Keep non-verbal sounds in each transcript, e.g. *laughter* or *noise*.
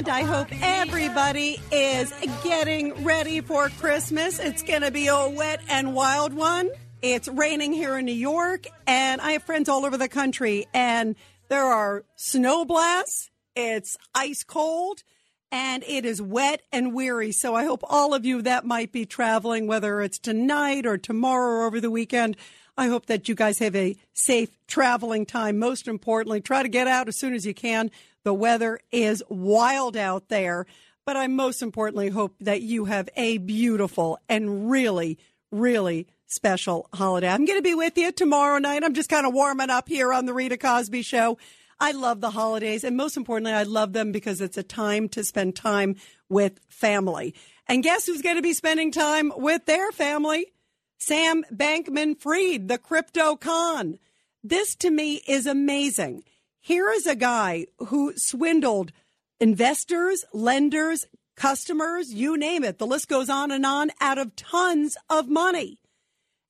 And I hope everybody is getting ready for Christmas. It's going to be a wet and wild one. It's raining here in New York, and I have friends all over the country, and there are snow blasts. It's ice cold, and it is wet and weary. So I hope all of you that might be traveling, whether it's tonight or tomorrow or over the weekend, I hope that you guys have a safe traveling time. Most importantly, try to get out as soon as you can. The weather is wild out there, but I most importantly hope that you have a beautiful and really, really special holiday. I'm going to be with you tomorrow night. I'm just kind of warming up here on the Rita Cosby Show. I love the holidays, and most importantly, I love them because it's a time to spend time with family. And guess who's going to be spending time with their family? Sam Bankman Fried, the crypto con. This to me is amazing. Here is a guy who swindled investors, lenders, customers, you name it. The list goes on and on out of tons of money.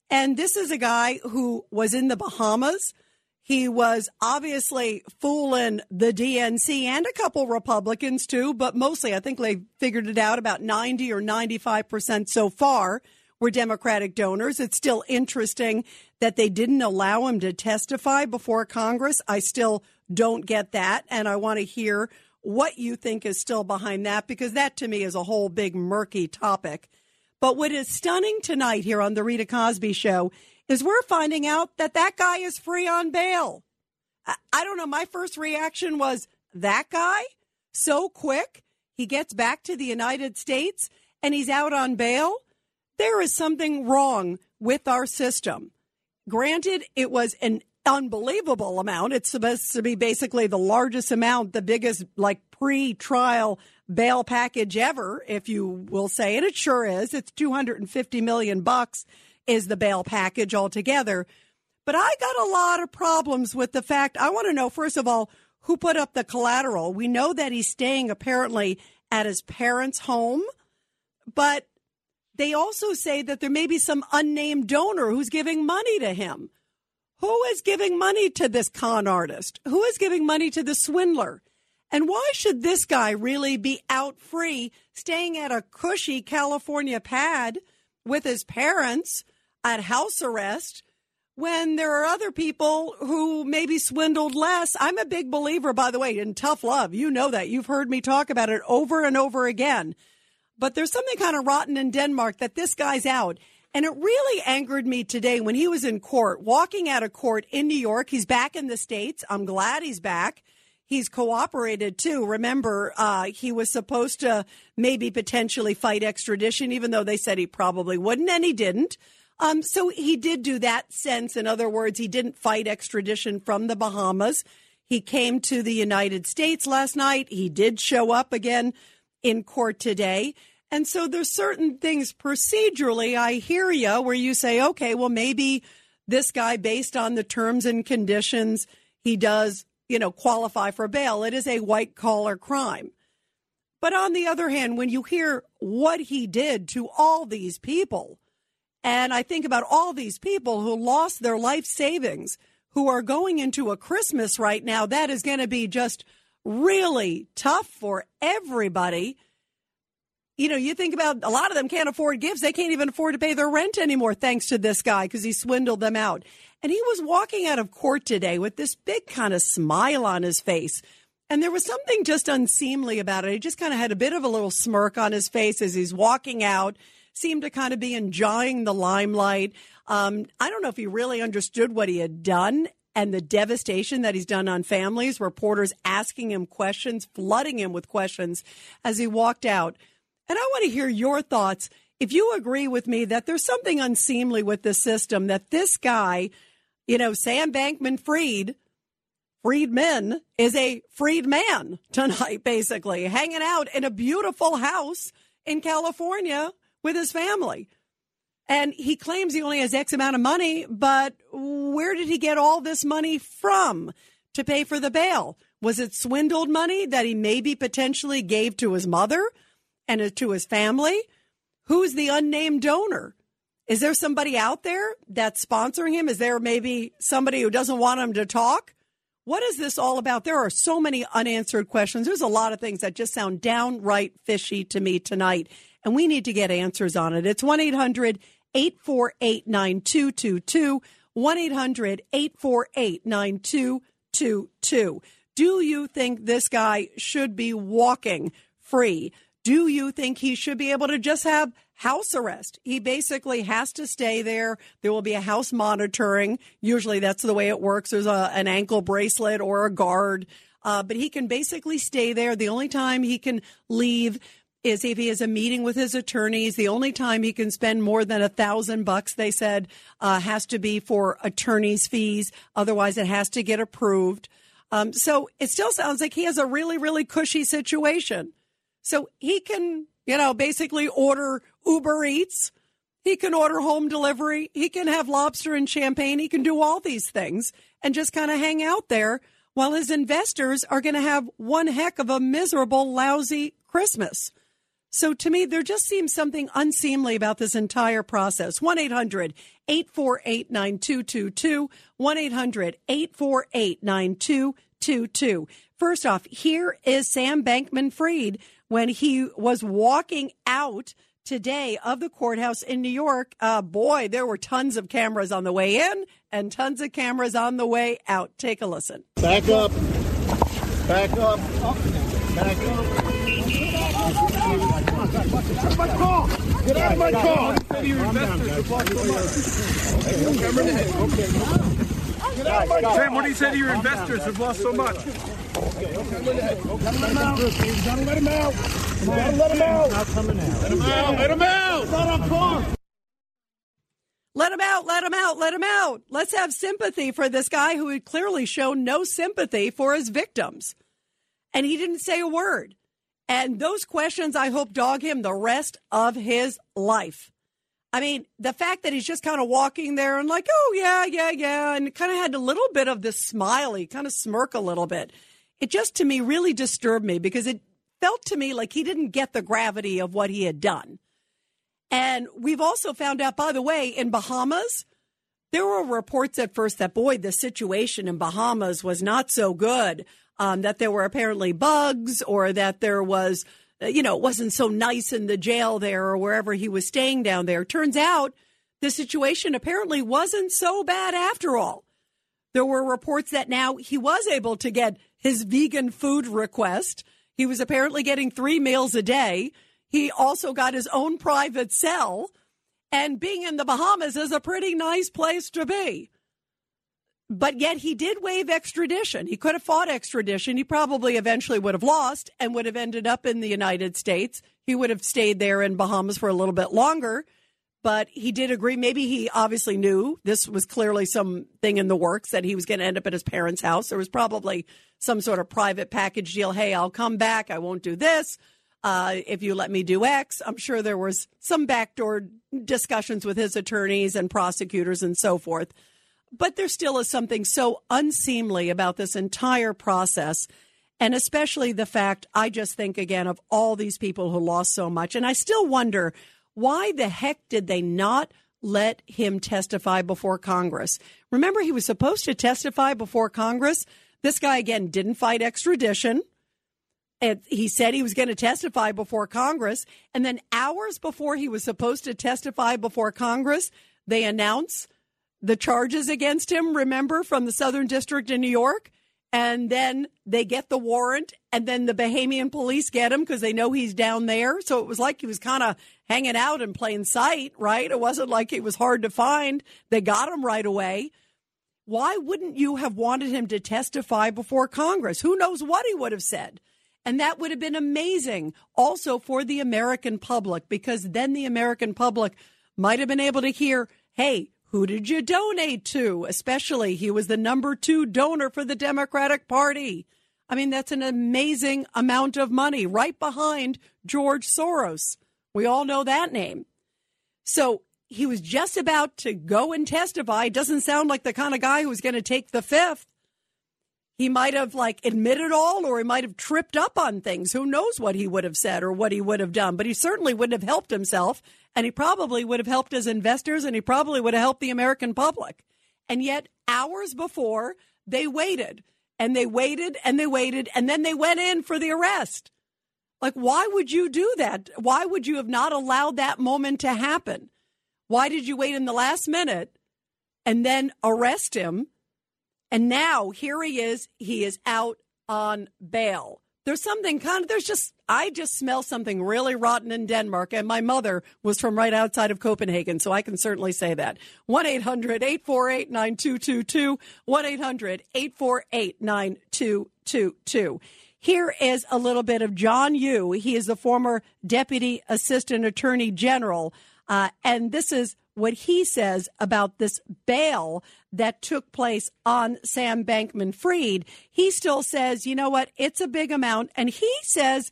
And this is a guy who was in the Bahamas. He was obviously fooling the DNC and a couple Republicans too, but mostly I think they figured it out about 90 or 95% so far were Democratic donors. It's still interesting that they didn't allow him to testify before Congress. I still don't get that. And I want to hear what you think is still behind that because that to me is a whole big murky topic. But what is stunning tonight here on the Rita Cosby show is we're finding out that that guy is free on bail. I don't know. My first reaction was that guy so quick. He gets back to the United States and he's out on bail. There is something wrong with our system. Granted, it was an unbelievable amount. It's supposed to be basically the largest amount, the biggest like pre-trial bail package ever, if you will say, and it sure is. It's 250 million bucks is the bail package altogether. But I got a lot of problems with the fact I want to know first of all who put up the collateral. We know that he's staying apparently at his parents' home, but they also say that there may be some unnamed donor who's giving money to him. Who is giving money to this con artist? Who is giving money to the swindler? And why should this guy really be out free, staying at a cushy California pad with his parents at house arrest when there are other people who maybe swindled less? I'm a big believer, by the way, in tough love. You know that. You've heard me talk about it over and over again. But there's something kind of rotten in Denmark that this guy's out. And it really angered me today when he was in court, walking out of court in New York. He's back in the States. I'm glad he's back. He's cooperated too. Remember, uh, he was supposed to maybe potentially fight extradition, even though they said he probably wouldn't, and he didn't. Um, so he did do that sense. In other words, he didn't fight extradition from the Bahamas. He came to the United States last night. He did show up again in court today. And so there's certain things procedurally, I hear you, where you say, okay, well, maybe this guy, based on the terms and conditions, he does, you know, qualify for bail. It is a white collar crime. But on the other hand, when you hear what he did to all these people, and I think about all these people who lost their life savings, who are going into a Christmas right now, that is going to be just really tough for everybody you know, you think about a lot of them can't afford gifts. They can't even afford to pay their rent anymore thanks to this guy because he swindled them out. And he was walking out of court today with this big kind of smile on his face. And there was something just unseemly about it. He just kind of had a bit of a little smirk on his face as he's walking out, seemed to kind of be enjoying the limelight. Um, I don't know if he really understood what he had done and the devastation that he's done on families, reporters asking him questions, flooding him with questions as he walked out. And I want to hear your thoughts. If you agree with me that there's something unseemly with the system, that this guy, you know, Sam Bankman Fried, Friedman is a freed man tonight, *laughs* basically, hanging out in a beautiful house in California with his family. And he claims he only has X amount of money, but where did he get all this money from to pay for the bail? Was it swindled money that he maybe potentially gave to his mother and to his family? Who's the unnamed donor? Is there somebody out there that's sponsoring him? Is there maybe somebody who doesn't want him to talk? What is this all about? There are so many unanswered questions. There's a lot of things that just sound downright fishy to me tonight, and we need to get answers on it. It's 1 800 848 9222. 1 800 848 9222. Do you think this guy should be walking free? Do you think he should be able to just have house arrest? He basically has to stay there. There will be a house monitoring. Usually that's the way it works. There's a, an ankle bracelet or a guard. Uh, but he can basically stay there. The only time he can leave is if he has a meeting with his attorneys. The only time he can spend more than a thousand bucks, they said, uh, has to be for attorney's fees. Otherwise, it has to get approved. Um, so it still sounds like he has a really, really cushy situation. So he can, you know, basically order Uber Eats. He can order home delivery. He can have lobster and champagne. He can do all these things and just kind of hang out there while his investors are going to have one heck of a miserable, lousy Christmas. So to me, there just seems something unseemly about this entire process. 1 800 848 9222. 1 800 848 9222. First off, here is Sam Bankman Fried when he was walking out today of the courthouse in New York. Uh, boy, there were tons of cameras on the way in and tons of cameras on the way out. Take a listen. Back up. Back up. Back up. My car! Get out of my car! Sam, what do you say to your investors who've lost so much? Let him out. Let him out. Let him out. Not coming out. Let him out. Let him out. It's not our car. Let him out, let him out, let him out. Let's have sympathy for this guy who had clearly shown no sympathy for his victims. And he didn't say a word. And those questions, I hope, dog him the rest of his life. I mean, the fact that he's just kind of walking there and like, oh, yeah, yeah, yeah, and kind of had a little bit of this smiley, kind of smirk a little bit. It just to me really disturbed me because it felt to me like he didn't get the gravity of what he had done. And we've also found out, by the way, in Bahamas, there were reports at first that, boy, the situation in Bahamas was not so good, um, that there were apparently bugs or that there was, uh, you know, it wasn't so nice in the jail there or wherever he was staying down there. Turns out the situation apparently wasn't so bad after all. There were reports that now he was able to get his vegan food request. He was apparently getting three meals a day. He also got his own private cell. And being in the Bahamas is a pretty nice place to be. But yet he did waive extradition. He could have fought extradition. He probably eventually would have lost and would have ended up in the United States. He would have stayed there in Bahamas for a little bit longer. But he did agree. Maybe he obviously knew this was clearly something in the works that he was going to end up at his parents' house. There was probably some sort of private package deal. Hey, I'll come back. I won't do this uh, if you let me do X. I'm sure there was some backdoor discussions with his attorneys and prosecutors and so forth. But there still is something so unseemly about this entire process. And especially the fact, I just think again of all these people who lost so much. And I still wonder why the heck did they not let him testify before Congress? Remember, he was supposed to testify before Congress. This guy, again, didn't fight extradition. And he said he was going to testify before Congress. And then hours before he was supposed to testify before Congress, they announce the charges against him, remember, from the Southern District in New York. And then they get the warrant, and then the Bahamian police get him because they know he's down there. So it was like he was kind of hanging out in plain sight, right? It wasn't like it was hard to find. They got him right away. Why wouldn't you have wanted him to testify before Congress? Who knows what he would have said? And that would have been amazing also for the American public because then the American public might have been able to hear, hey, who did you donate to? Especially, he was the number two donor for the Democratic Party. I mean, that's an amazing amount of money right behind George Soros. We all know that name. So he was just about to go and testify. Doesn't sound like the kind of guy who's going to take the fifth. He might have like admitted all or he might have tripped up on things. Who knows what he would have said or what he would have done, but he certainly wouldn't have helped himself and he probably would have helped his investors and he probably would have helped the American public. And yet hours before they waited and they waited and they waited and then they went in for the arrest. Like, why would you do that? Why would you have not allowed that moment to happen? Why did you wait in the last minute and then arrest him? And now here he is. He is out on bail. There's something kind of, there's just, I just smell something really rotten in Denmark. And my mother was from right outside of Copenhagen, so I can certainly say that. 1 800 848 9222. 1 800 848 9222. Here is a little bit of John Yoo. He is the former Deputy Assistant Attorney General. Uh, and this is what he says about this bail that took place on Sam Bankman Fried. He still says, you know what, it's a big amount. And he says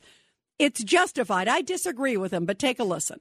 it's justified. I disagree with him, but take a listen.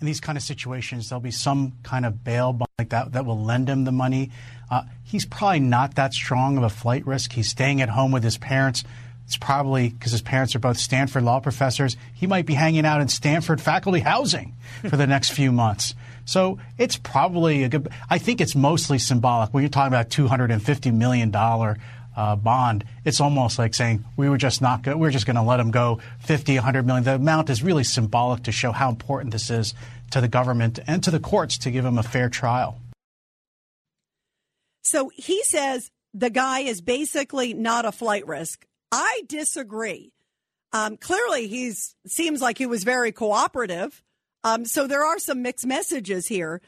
In these kind of situations, there'll be some kind of bail bond like that that will lend him the money. Uh, he's probably not that strong of a flight risk. He's staying at home with his parents. It's probably because his parents are both Stanford law professors. He might be hanging out in Stanford faculty housing for the next few months. So it's probably a good. I think it's mostly symbolic. When you're talking about two hundred and fifty million dollar uh, bond, it's almost like saying we were just not good. We're just going to let him go 50, 100 million. The amount is really symbolic to show how important this is to the government and to the courts to give him a fair trial. So he says the guy is basically not a flight risk. I disagree. Um, clearly, he's seems like he was very cooperative. Um, so there are some mixed messages here.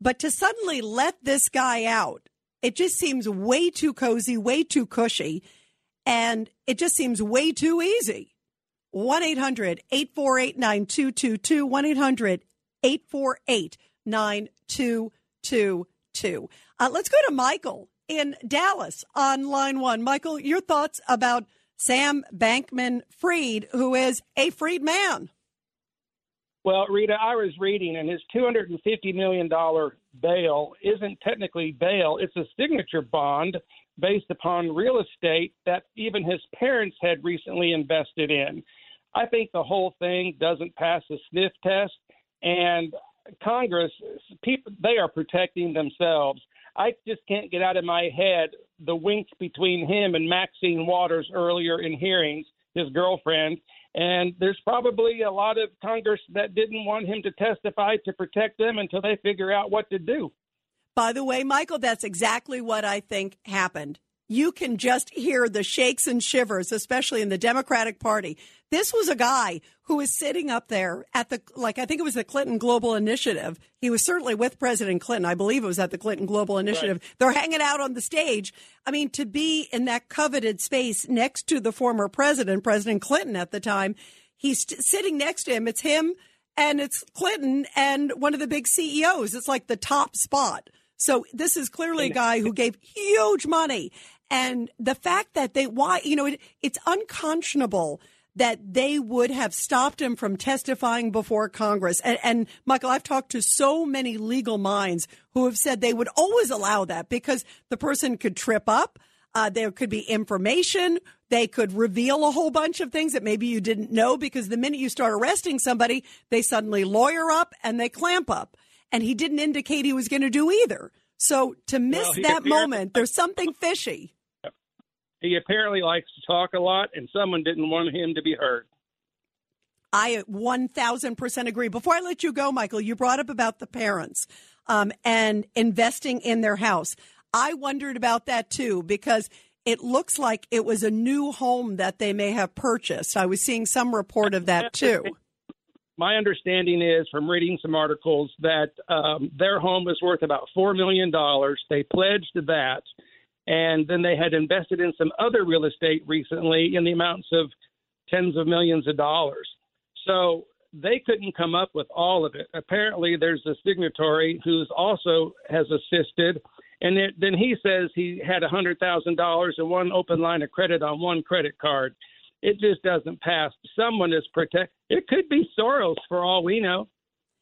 But to suddenly let this guy out, it just seems way too cozy, way too cushy, and it just seems way too easy. 1 800 848 9222. 1 800 848 9222. Uh, let's go to Michael in Dallas on line one. Michael, your thoughts about Sam Bankman Fried, who is a freed man. Well, Rita, I was reading, and his $250 million bail isn't technically bail, it's a signature bond based upon real estate that even his parents had recently invested in. I think the whole thing doesn't pass the sniff test, and Congress, people, they are protecting themselves. I just can't get out of my head the winks between him and Maxine Waters earlier in hearings, his girlfriend. And there's probably a lot of Congress that didn't want him to testify to protect them until they figure out what to do. By the way, Michael, that's exactly what I think happened you can just hear the shakes and shivers, especially in the Democratic Party. This was a guy who was sitting up there at the, like, I think it was the Clinton Global Initiative. He was certainly with President Clinton. I believe it was at the Clinton Global Initiative. Right. They're hanging out on the stage. I mean, to be in that coveted space next to the former president, President Clinton at the time, he's sitting next to him. It's him and it's Clinton and one of the big CEOs. It's like the top spot. So this is clearly a guy who gave huge money. And the fact that they, why, you know, it, it's unconscionable that they would have stopped him from testifying before Congress. And, and, Michael, I've talked to so many legal minds who have said they would always allow that because the person could trip up. Uh, there could be information. They could reveal a whole bunch of things that maybe you didn't know because the minute you start arresting somebody, they suddenly lawyer up and they clamp up. And he didn't indicate he was going to do either. So to miss well, that moment, there's something fishy. He apparently likes to talk a lot, and someone didn't want him to be heard. I 1000% agree. Before I let you go, Michael, you brought up about the parents um, and investing in their house. I wondered about that too because it looks like it was a new home that they may have purchased. I was seeing some report of that too. My understanding is from reading some articles that um, their home was worth about $4 million. They pledged that and then they had invested in some other real estate recently in the amounts of tens of millions of dollars. So they couldn't come up with all of it. Apparently, there's a signatory who's also has assisted, and it, then he says he had a hundred thousand dollars and one open line of credit on one credit card. It just doesn't pass. Someone is protect. It could be Soros for all we know.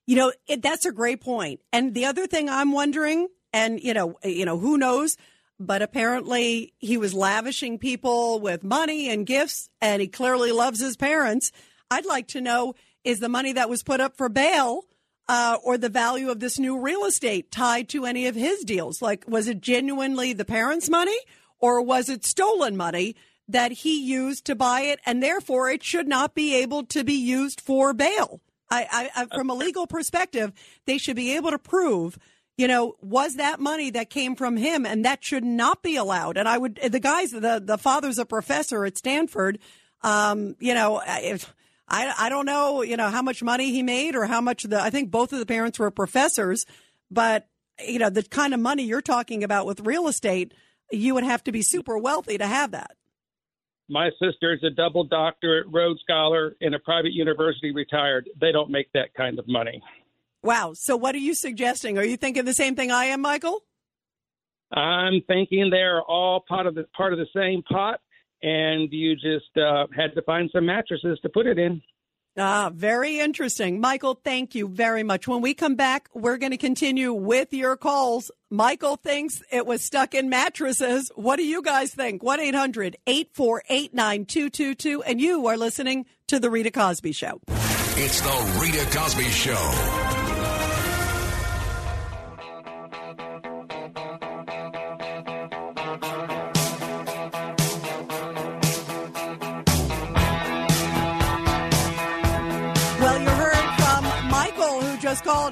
You know, it, that's a great point. And the other thing I'm wondering, and you know, you know, who knows? But apparently, he was lavishing people with money and gifts, and he clearly loves his parents. I'd like to know: is the money that was put up for bail? Uh, or the value of this new real estate tied to any of his deals? Like, was it genuinely the parents' money or was it stolen money that he used to buy it and therefore it should not be able to be used for bail? I, I, from a legal perspective, they should be able to prove, you know, was that money that came from him, and that should not be allowed. And I would, the guys, the the father's a professor at Stanford. Um, you know, if, I I don't know, you know, how much money he made or how much the. I think both of the parents were professors, but you know, the kind of money you're talking about with real estate, you would have to be super wealthy to have that. My sister is a double doctorate, Rhodes Scholar, in a private university, retired. They don't make that kind of money. Wow. So, what are you suggesting? Are you thinking the same thing I am, Michael? I'm thinking they're all part of the part of the same pot, and you just uh, had to find some mattresses to put it in. Ah, very interesting. Michael, thank you very much. When we come back, we're going to continue with your calls. Michael thinks it was stuck in mattresses. What do you guys think? 1 800 848 9222. And you are listening to The Rita Cosby Show. It's The Rita Cosby Show.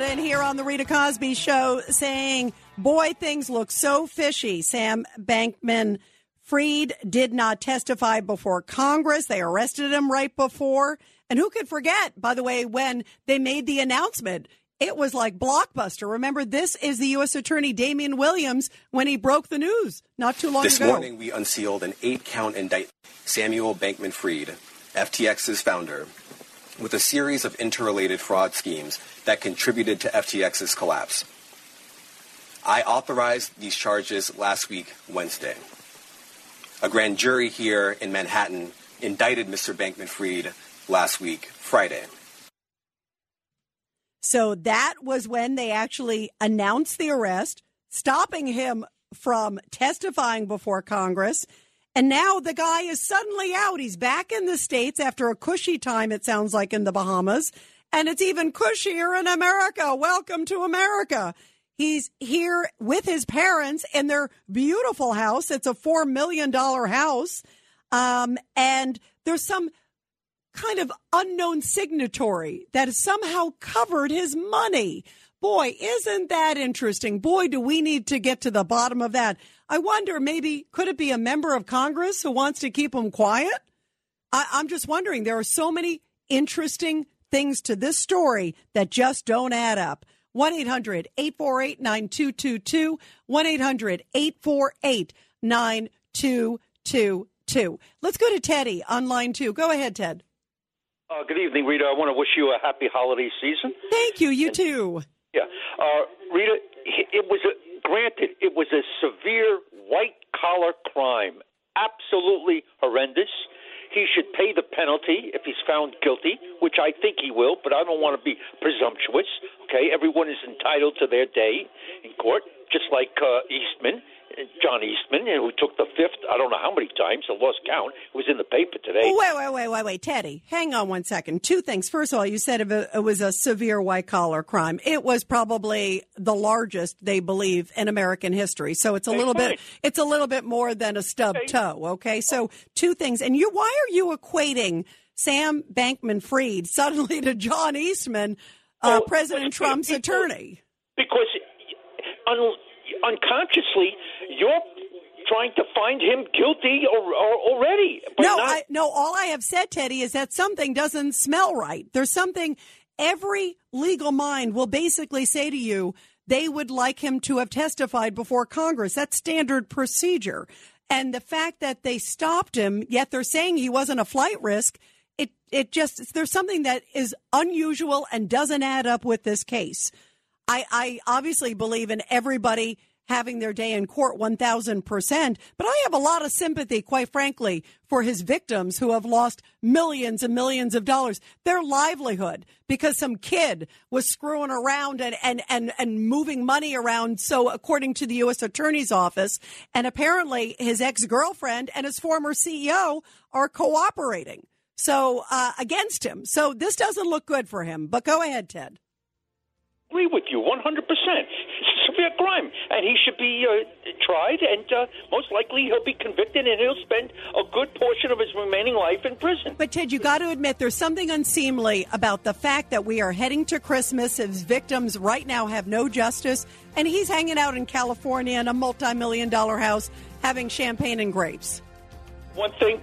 In here on the Rita Cosby Show saying, Boy, things look so fishy. Sam Bankman Fried did not testify before Congress. They arrested him right before. And who could forget, by the way, when they made the announcement? It was like blockbuster. Remember, this is the U.S. Attorney Damian Williams when he broke the news not too long this ago. This morning, we unsealed an eight count indictment. Samuel Bankman Fried, FTX's founder, with a series of interrelated fraud schemes that contributed to FTX's collapse. I authorized these charges last week, Wednesday. A grand jury here in Manhattan indicted Mr. Bankman Fried last week, Friday. So that was when they actually announced the arrest, stopping him from testifying before Congress. And now the guy is suddenly out. He's back in the States after a cushy time, it sounds like, in the Bahamas. And it's even cushier in America. Welcome to America. He's here with his parents in their beautiful house. It's a $4 million house. Um, and there's some kind of unknown signatory that has somehow covered his money. Boy, isn't that interesting? Boy, do we need to get to the bottom of that. I wonder maybe could it be a member of Congress who wants to keep them quiet? I, I'm just wondering. There are so many interesting things to this story that just don't add up. 1 800 848 9222. 1 800 848 9222. Let's go to Teddy on line two. Go ahead, Ted. Uh, good evening, Rita. I want to wish you a happy holiday season. Thank you. You and, too. Yeah. Uh, Rita, it was a granted, it was a severe white collar crime, absolutely horrendous. He should pay the penalty if he's found guilty, which I think he will, but I don't want to be presumptuous. Okay, everyone is entitled to their day in court, just like uh, Eastman. John Eastman, who took the fifth, I don't know how many times, I lost count. It was in the paper today. Wait, wait, wait, wait, wait, Teddy, hang on one second. Two things. First of all, you said it was a severe white collar crime. It was probably the largest, they believe, in American history. So it's a little bit, it's a little bit more than a stub okay. toe. Okay, so two things. And you, why are you equating Sam Bankman Fried suddenly to John Eastman, uh, oh, President Trump's because, attorney? Because un- unconsciously you're trying to find him guilty or, or already. no, not- I, no. All I have said, Teddy, is that something doesn't smell right. There's something. Every legal mind will basically say to you they would like him to have testified before Congress. That's standard procedure. And the fact that they stopped him, yet they're saying he wasn't a flight risk, it it just there's something that is unusual and doesn't add up with this case. I, I obviously believe in everybody having their day in court 1000%. But I have a lot of sympathy, quite frankly, for his victims who have lost millions and millions of dollars, their livelihood, because some kid was screwing around and, and, and, and moving money around. So according to the U.S. Attorney's Office, and apparently his ex-girlfriend and his former CEO are cooperating. So uh, against him. So this doesn't look good for him. But go ahead, Ted I agree with you 100%. Severe crime, and he should be uh, tried, and uh, most likely he'll be convicted, and he'll spend a good portion of his remaining life in prison. But, Ted, you got to admit there's something unseemly about the fact that we are heading to Christmas. His victims right now have no justice, and he's hanging out in California in a multi million dollar house having champagne and grapes. One thing.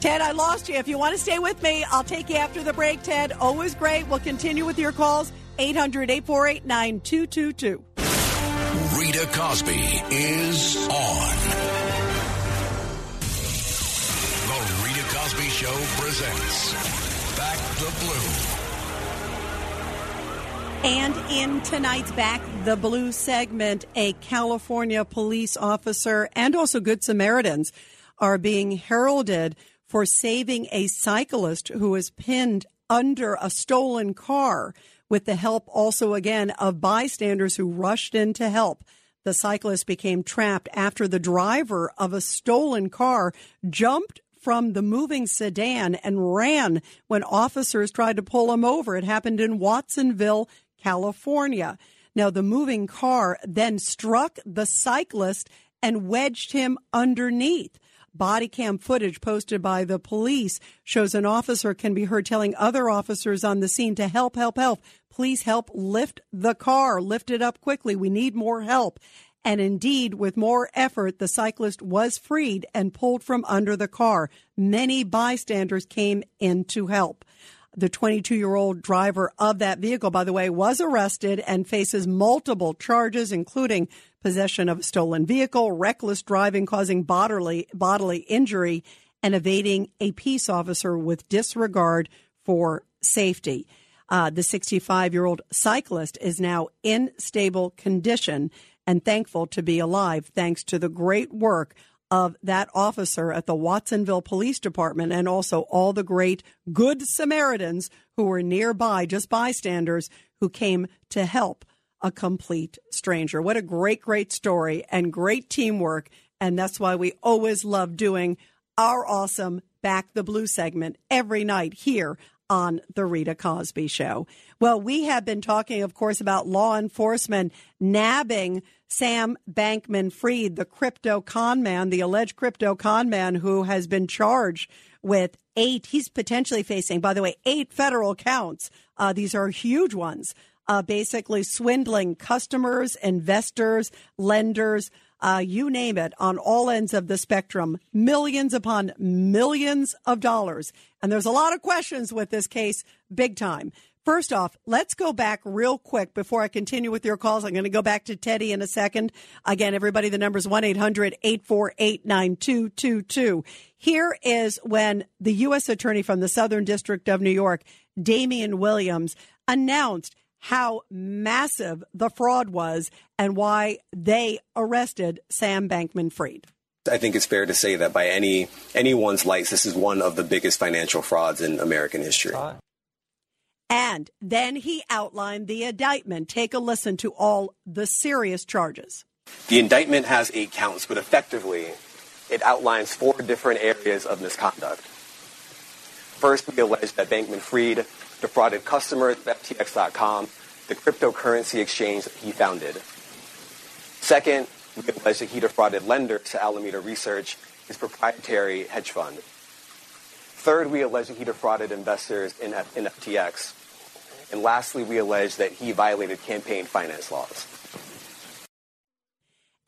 Ted, I lost you. If you want to stay with me, I'll take you after the break, Ted. Always great. We'll continue with your calls. 800 848 9222. Rita Cosby is on. The Rita Cosby Show presents Back the Blue. And in tonight's Back the Blue segment, a California police officer and also Good Samaritans are being heralded for saving a cyclist who was pinned under a stolen car with the help also again of bystanders who rushed in to help. The cyclist became trapped after the driver of a stolen car jumped from the moving sedan and ran when officers tried to pull him over. It happened in Watsonville, California. Now, the moving car then struck the cyclist and wedged him underneath. Body cam footage posted by the police shows an officer can be heard telling other officers on the scene to help, help, help. Please help lift the car, lift it up quickly. We need more help. And indeed, with more effort, the cyclist was freed and pulled from under the car. Many bystanders came in to help. The 22 year old driver of that vehicle, by the way, was arrested and faces multiple charges, including possession of a stolen vehicle, reckless driving causing bodily, bodily injury, and evading a peace officer with disregard for safety. Uh, the 65 year old cyclist is now in stable condition and thankful to be alive thanks to the great work of that officer at the Watsonville Police Department and also all the great good Samaritans who were nearby, just bystanders who came to help a complete stranger. What a great, great story and great teamwork. And that's why we always love doing our awesome Back the Blue segment every night here on The Rita Cosby Show. Well, we have been talking, of course, about law enforcement nabbing Sam Bankman Fried, the crypto con man, the alleged crypto con man who has been charged with eight, he's potentially facing, by the way, eight federal counts. Uh, these are huge ones uh, basically swindling customers, investors, lenders, uh, you name it, on all ends of the spectrum, millions upon millions of dollars. And there's a lot of questions with this case, big time. First off, let's go back real quick before I continue with your calls. I'm going to go back to Teddy in a second. Again, everybody, the number is 1 800 848 9222. Here is when the U.S. Attorney from the Southern District of New York, Damian Williams, announced how massive the fraud was and why they arrested Sam Bankman Fried. I think it's fair to say that by any anyone's lights, this is one of the biggest financial frauds in American history. And then he outlined the indictment. Take a listen to all the serious charges. The indictment has eight counts, but effectively, it outlines four different areas of misconduct. First, we allege that Bankman Fried defrauded customers of FTX.com, the cryptocurrency exchange that he founded. Second, we allege that he defrauded lenders to Alameda Research, his proprietary hedge fund. Third, we allege that he defrauded investors in, F- in FTX. And lastly, we allege that he violated campaign finance laws.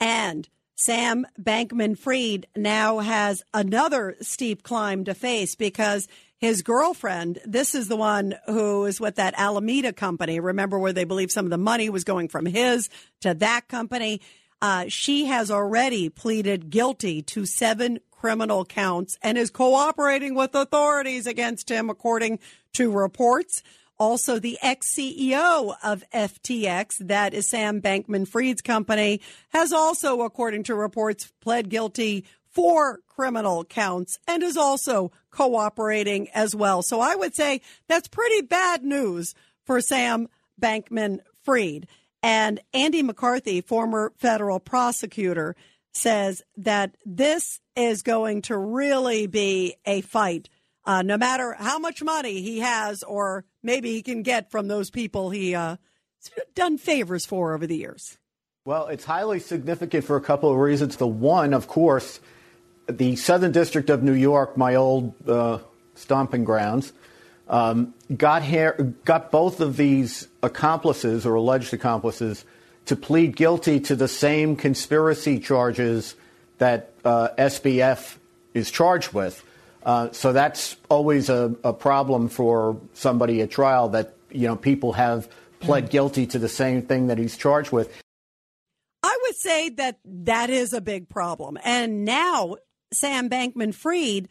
And Sam Bankman Fried now has another steep climb to face because his girlfriend, this is the one who is with that Alameda company. Remember where they believe some of the money was going from his to that company? Uh, she has already pleaded guilty to seven criminal counts and is cooperating with authorities against him, according to reports. Also, the ex CEO of FTX, that is Sam Bankman Fried's company, has also, according to reports, pled guilty for criminal counts and is also cooperating as well. So I would say that's pretty bad news for Sam Bankman Fried. And Andy McCarthy, former federal prosecutor, says that this is going to really be a fight. Uh, no matter how much money he has, or maybe he can get from those people he uh, done favors for over the years. Well, it's highly significant for a couple of reasons. The one, of course, the Southern District of New York, my old uh, stomping grounds, um, got, got both of these accomplices or alleged accomplices to plead guilty to the same conspiracy charges that uh, SBF is charged with. Uh, so that's always a, a, problem for somebody at trial that you know people have pled guilty to the same thing that he's charged with. I would say that that is a big problem, and now Sam Bankman Fried,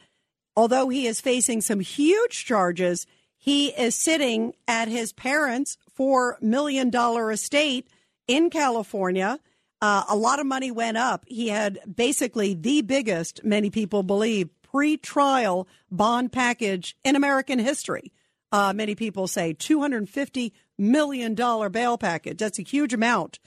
although he is facing some huge charges, he is sitting at his parents' four million dollar estate in California. Uh, a lot of money went up. He had basically the biggest, many people believe, pre-trial bond package in American history. Uh, many people say $250 million bail package. That's a huge amount.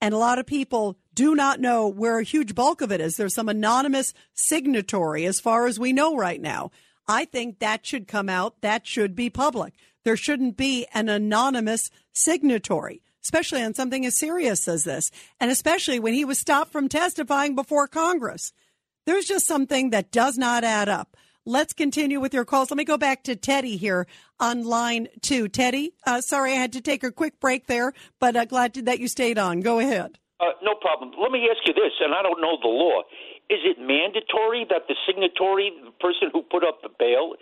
And a lot of people do not know where a huge bulk of it is. There's some anonymous signatory as far as we know right now. I think that should come out. That should be public. There shouldn't be an anonymous signatory especially on something as serious as this, and especially when he was stopped from testifying before Congress. There's just something that does not add up. Let's continue with your calls. Let me go back to Teddy here on line two. Teddy, uh, sorry I had to take a quick break there, but uh, glad that you stayed on. Go ahead. Uh, no problem. Let me ask you this, and I don't know the law. Is it mandatory that the signatory, the person who put up the bail,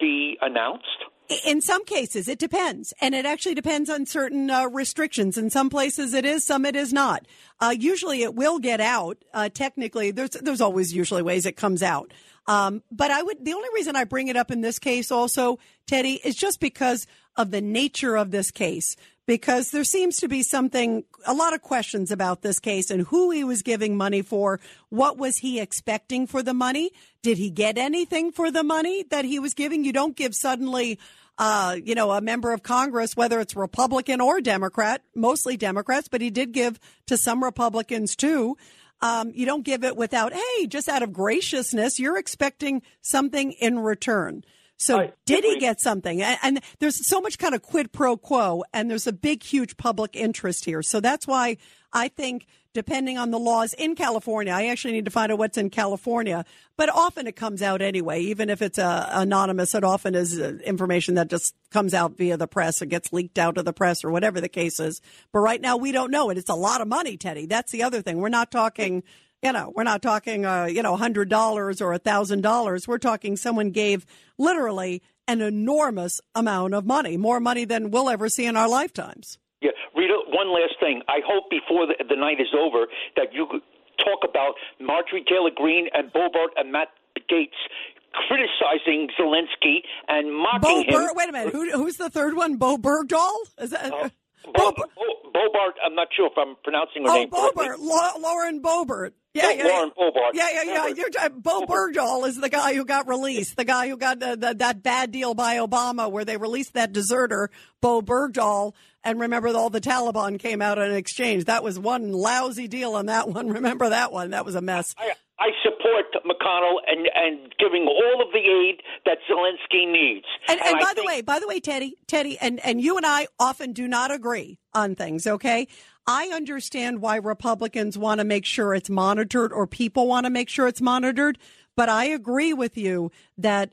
be announced? In some cases, it depends, and it actually depends on certain uh, restrictions. In some places, it is; some it is not. Uh, usually, it will get out. Uh, technically, there's there's always usually ways it comes out. Um, but I would the only reason I bring it up in this case, also, Teddy, is just because of the nature of this case because there seems to be something, a lot of questions about this case and who he was giving money for. What was he expecting for the money? Did he get anything for the money that he was giving? You don't give suddenly, uh, you know, a member of Congress, whether it's Republican or Democrat, mostly Democrats, but he did give to some Republicans too. Um, you don't give it without, hey, just out of graciousness, you're expecting something in return. So did he get something? And there's so much kind of quid pro quo, and there's a big, huge public interest here. So that's why I think, depending on the laws in California, I actually need to find out what's in California. But often it comes out anyway, even if it's uh, anonymous. It often is uh, information that just comes out via the press. It gets leaked out to the press or whatever the case is. But right now we don't know it. It's a lot of money, Teddy. That's the other thing. We're not talking you know, we're not talking, uh, you know, hundred dollars or a thousand dollars. We're talking someone gave literally an enormous amount of money, more money than we'll ever see in our lifetimes. Yeah, Rita. One last thing. I hope before the, the night is over that you talk about Marjorie Taylor Greene and Boebert and Matt Gaetz criticizing Zelensky and mocking Bo him. wait a minute. Who, who's the third one? Bo Bergdahl? Is that? Uh, Bo, Bo, Bobart. I'm not sure if I'm pronouncing her oh, name Bobart, correctly. Lauren Boebert. Yeah, yeah, Lauren Boebert. Yeah, yeah, yeah. You're, uh, Bo Bergdahl is the guy who got released. The guy who got the, the, that bad deal by Obama, where they released that deserter, Bo Bergdahl. And remember, all the Taliban came out in exchange. That was one lousy deal on that one. *laughs* Remember that one? That was a mess. I, I support McConnell and and giving all of the aid that Zelensky needs. And, and, and by the way, by the way, Teddy, Teddy, and and you and I often do not agree on things. Okay, I understand why Republicans want to make sure it's monitored or people want to make sure it's monitored, but I agree with you that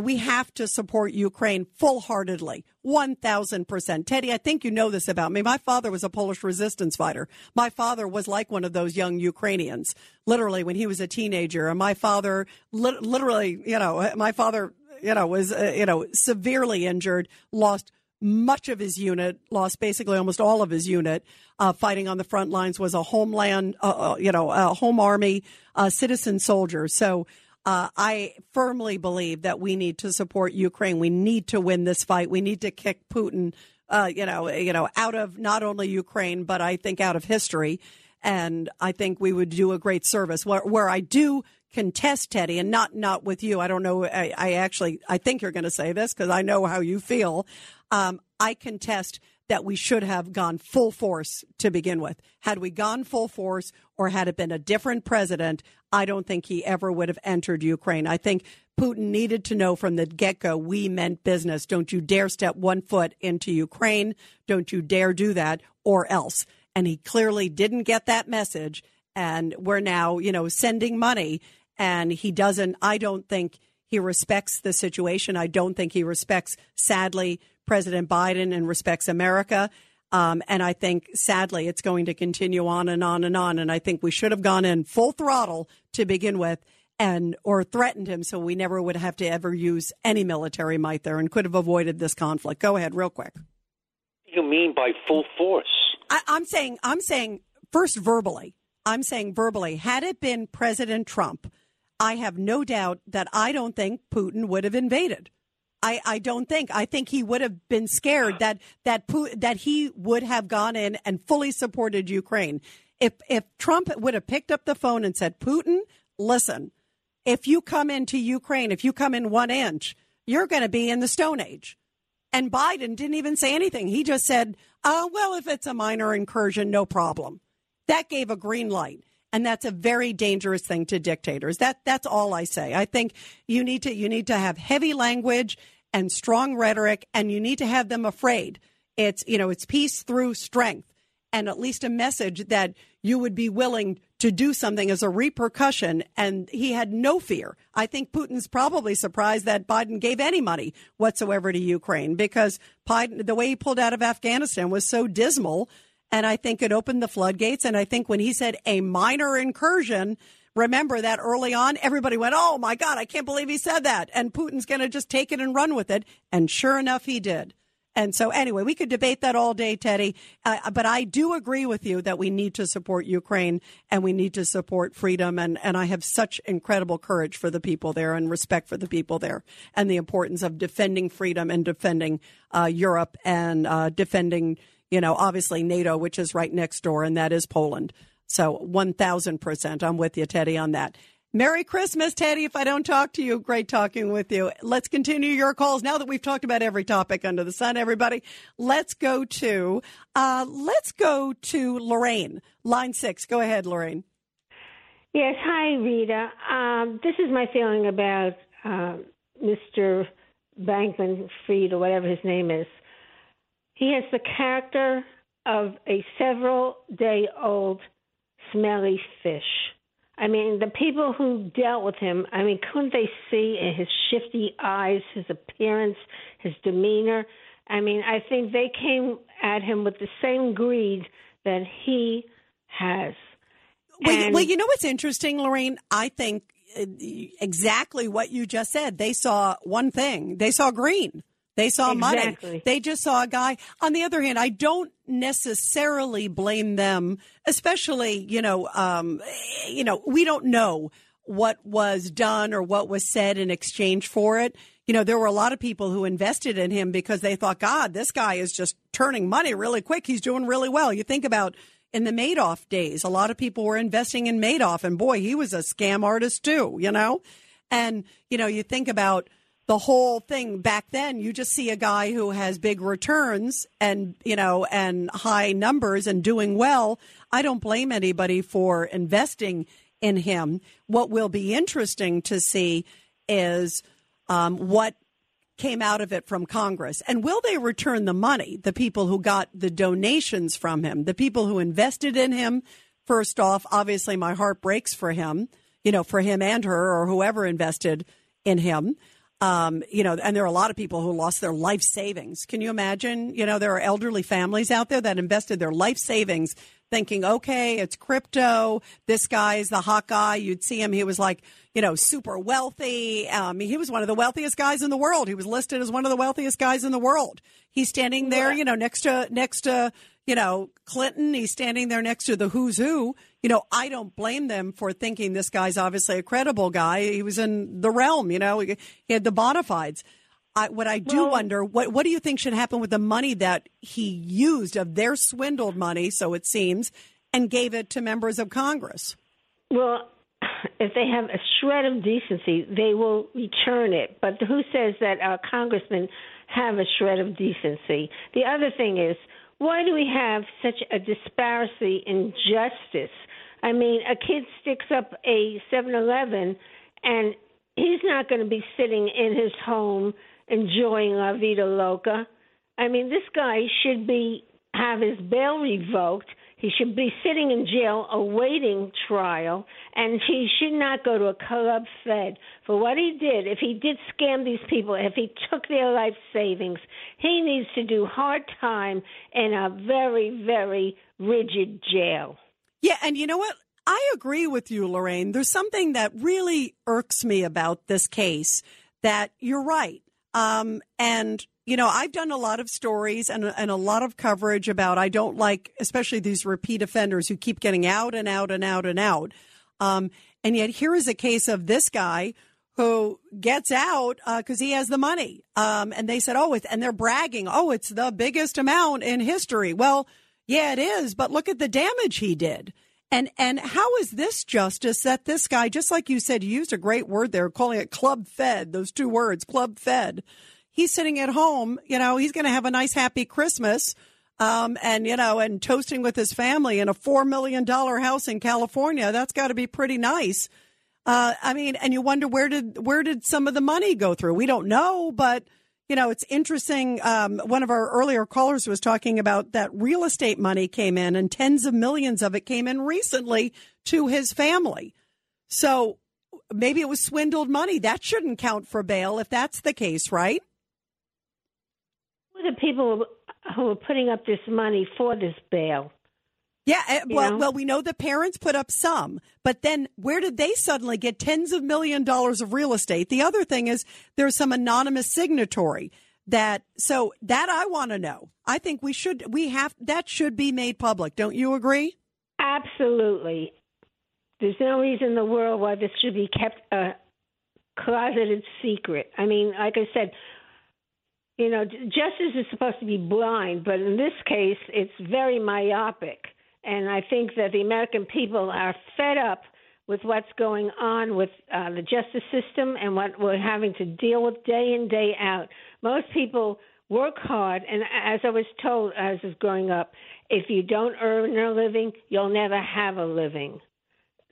we have to support Ukraine full heartedly, 1000%. Teddy, I think you know this about me. My father was a Polish resistance fighter. My father was like one of those young Ukrainians, literally, when he was a teenager. And my father, li- literally, you know, my father, you know, was, uh, you know, severely injured, lost much of his unit, lost basically almost all of his unit, uh, fighting on the front lines, was a homeland, uh, uh you know, a home army, uh, citizen soldier. So, Uh, I firmly believe that we need to support Ukraine. We need to win this fight. We need to kick Putin, uh, you know, you know, out of not only Ukraine but I think out of history. And I think we would do a great service. Where, where I do contest Teddy, and not not with you. I don't know. I, I actually I think you're going to say this because I know how you feel. Um, I contest that we should have gone full force to begin with. Had we gone full force or had it been a different president, I don't think he ever would have entered Ukraine. I think Putin needed to know from the get go we meant business. Don't you dare step one foot into Ukraine. Don't you dare do that or else. And he clearly didn't get that message. And we're now, you know, sending money. And he doesn't, I don't think he respects the situation. I don't think he respects, sadly, President Biden and respects America. Um, and I think, sadly, it's going to continue on and on and on. And I think we should have gone in full throttle to begin with and or threatened him so we never would have to ever use any military might there and could have avoided this conflict. Go ahead, real quick. You mean by full force? I, I'm saying, I'm saying first verbally. I'm saying verbally. Had it been President Trump, I have no doubt that I don't think Putin would have invaded. I, I don't think. I think he would have been scared that that that he would have gone in and fully supported Ukraine. If if Trump would have picked up the phone and said, "Putin, listen, if you come into Ukraine, if you come in one inch, you're going to be in the Stone Age." And Biden didn't even say anything. He just said, "Oh well, if it's a minor incursion, no problem." That gave a green light and that's a very dangerous thing to dictators. That that's all I say. I think you need to you need to have heavy language and strong rhetoric, and you need to have them afraid. It's you know it's peace through strength, and at least a message that you would be willing to do something as a repercussion. And he had no fear. I think Putin's probably surprised that Biden gave any money whatsoever to Ukraine because Biden, the way he pulled out of Afghanistan was so dismal and I think it opened the floodgates. And I think when he said a minor incursion, remember that early on, everybody went, Oh my God, I can't believe he said that. And Putin's going to just take it and run with it. And sure enough, he did. And so, anyway, we could debate that all day, Teddy. Uh, but I do agree with you that we need to support Ukraine and we need to support freedom. And, and I have such incredible courage for the people there and respect for the people there and the importance of defending freedom and defending uh, Europe and uh, defending you know, obviously NATO, which is right next door, and that is Poland. So 1000%. I'm with you, Teddy, on that. Merry Christmas, Teddy. If I don't talk to you, great talking with you. Let's continue your calls now that we've talked about every topic under the sun, everybody. Let's go to, uh, let's go to Lorraine, line six. Go ahead, Lorraine. Yes. Hi, Rita. Um, this is my feeling about uh, Mr. Bankman Fried or whatever his name is. He has the character of a several day old smelly fish. I mean, the people who dealt with him, I mean, couldn't they see in his shifty eyes, his appearance, his demeanor? I mean, I think they came at him with the same greed that he has. Well, well, you know what's interesting, Lorraine? I think uh, exactly what you just said. They saw one thing. They saw green. They saw Exactly. money. They just saw a guy. On the other hand, I don't necessarily blame them, especially, you know, um, you know, we don't know what was done or what was said in exchange for it. You know, there were a lot of people who invested in him because they thought, God, this guy is just turning money really quick. He's doing really well. You think about in the Madoff days, a lot of people were investing in Madoff, and boy, he was a scam artist too, you know? And, you know, you think about the whole thing back then, you just see a guy who has big returns and, you know, and high numbers and doing well. I don't blame anybody for investing in him. What will be interesting to see is um, what came out of it from Congress. And will they return the money, the people who got the donations from him, the people who invested in him? First off, obviously, my heart breaks for him, you know, for him and her or whoever invested in him. Um, you know, and there are a lot of people who lost their life savings. Can you imagine? You know, there are elderly families out there that invested their life savings thinking, okay, it's crypto. This guy is the hot guy. You'd see him. He was like, you know, super wealthy. Um, he was one of the wealthiest guys in the world. He was listed as one of the wealthiest guys in the world. He's standing there, you know, next to, next to, you know, Clinton, he's standing there next to the who's who. You know, I don't blame them for thinking this guy's obviously a credible guy. He was in the realm, you know, he, had the bona fides. I, what I do Well- wonder, what what do you think should happen with the money that he used of their swindled money, so it seems, and gave it to members of Congress? Well, if they have a shred of decency, they will return it. But who says that our congressmen have a shred of decency? The other thing is, why do we have such a disparity in justice? I mean, a kid sticks up a 7 Eleven and he's not going to be sitting in his home enjoying La Vida Loca. I mean, this guy should be have his bail revoked. He should be sitting in jail awaiting trial, and he should not go to a club fed for what he did. If he did scam these people, if he took their life savings, he needs to do hard time in a very, very rigid jail. Yeah, and you know what? I agree with you, Lorraine. There's something that really irks me about this case that you're right. Um, and, you know, I've done a lot of stories and, and a lot of coverage about I don't like, especially these repeat offenders who keep getting out and out and out and out. Um, and yet here is a case of this guy who gets out because he has the money. Um, and they said, oh, it's, and they're bragging, oh, it's the biggest amount in history. Well, yeah, it is, but look at the damage he did. And and how is this justice that this guy, just like you said, you used a great word there, calling it club fed, those two words, club fed. He's sitting at home, you know, he's going to have a nice, happy Christmas. Um, and you know, and toasting with his family in a four million dollar house in California. That's got to be pretty nice. Uh, I mean, and you wonder where did where did some of the money go through? We don't know, but you know, it's interesting. Um, one of our earlier callers was talking about that real estate money came in, and tens of millions of it came in recently to his family. So maybe it was swindled money. That shouldn't count for bail if that's the case, right? Who are the people who are putting up this money for this bail? Yeah, eh, well, know? well, we know the parents put up some, but then where did they suddenly get tens of million dollars of real estate? The other thing is there's some anonymous signatory that so that I want to know. I think we should we have that should be made public. Don't you agree? Absolutely. There's no reason in the world why this should be kept a closeted secret. I mean, like I said, you know, justice is supposed to be blind, but in this case, it's very myopic. And I think that the American people are fed up with what's going on with uh, the justice system and what we're having to deal with day in, day out. Most people work hard, and as I was told as I was growing up, if you don't earn a living, you'll never have a living.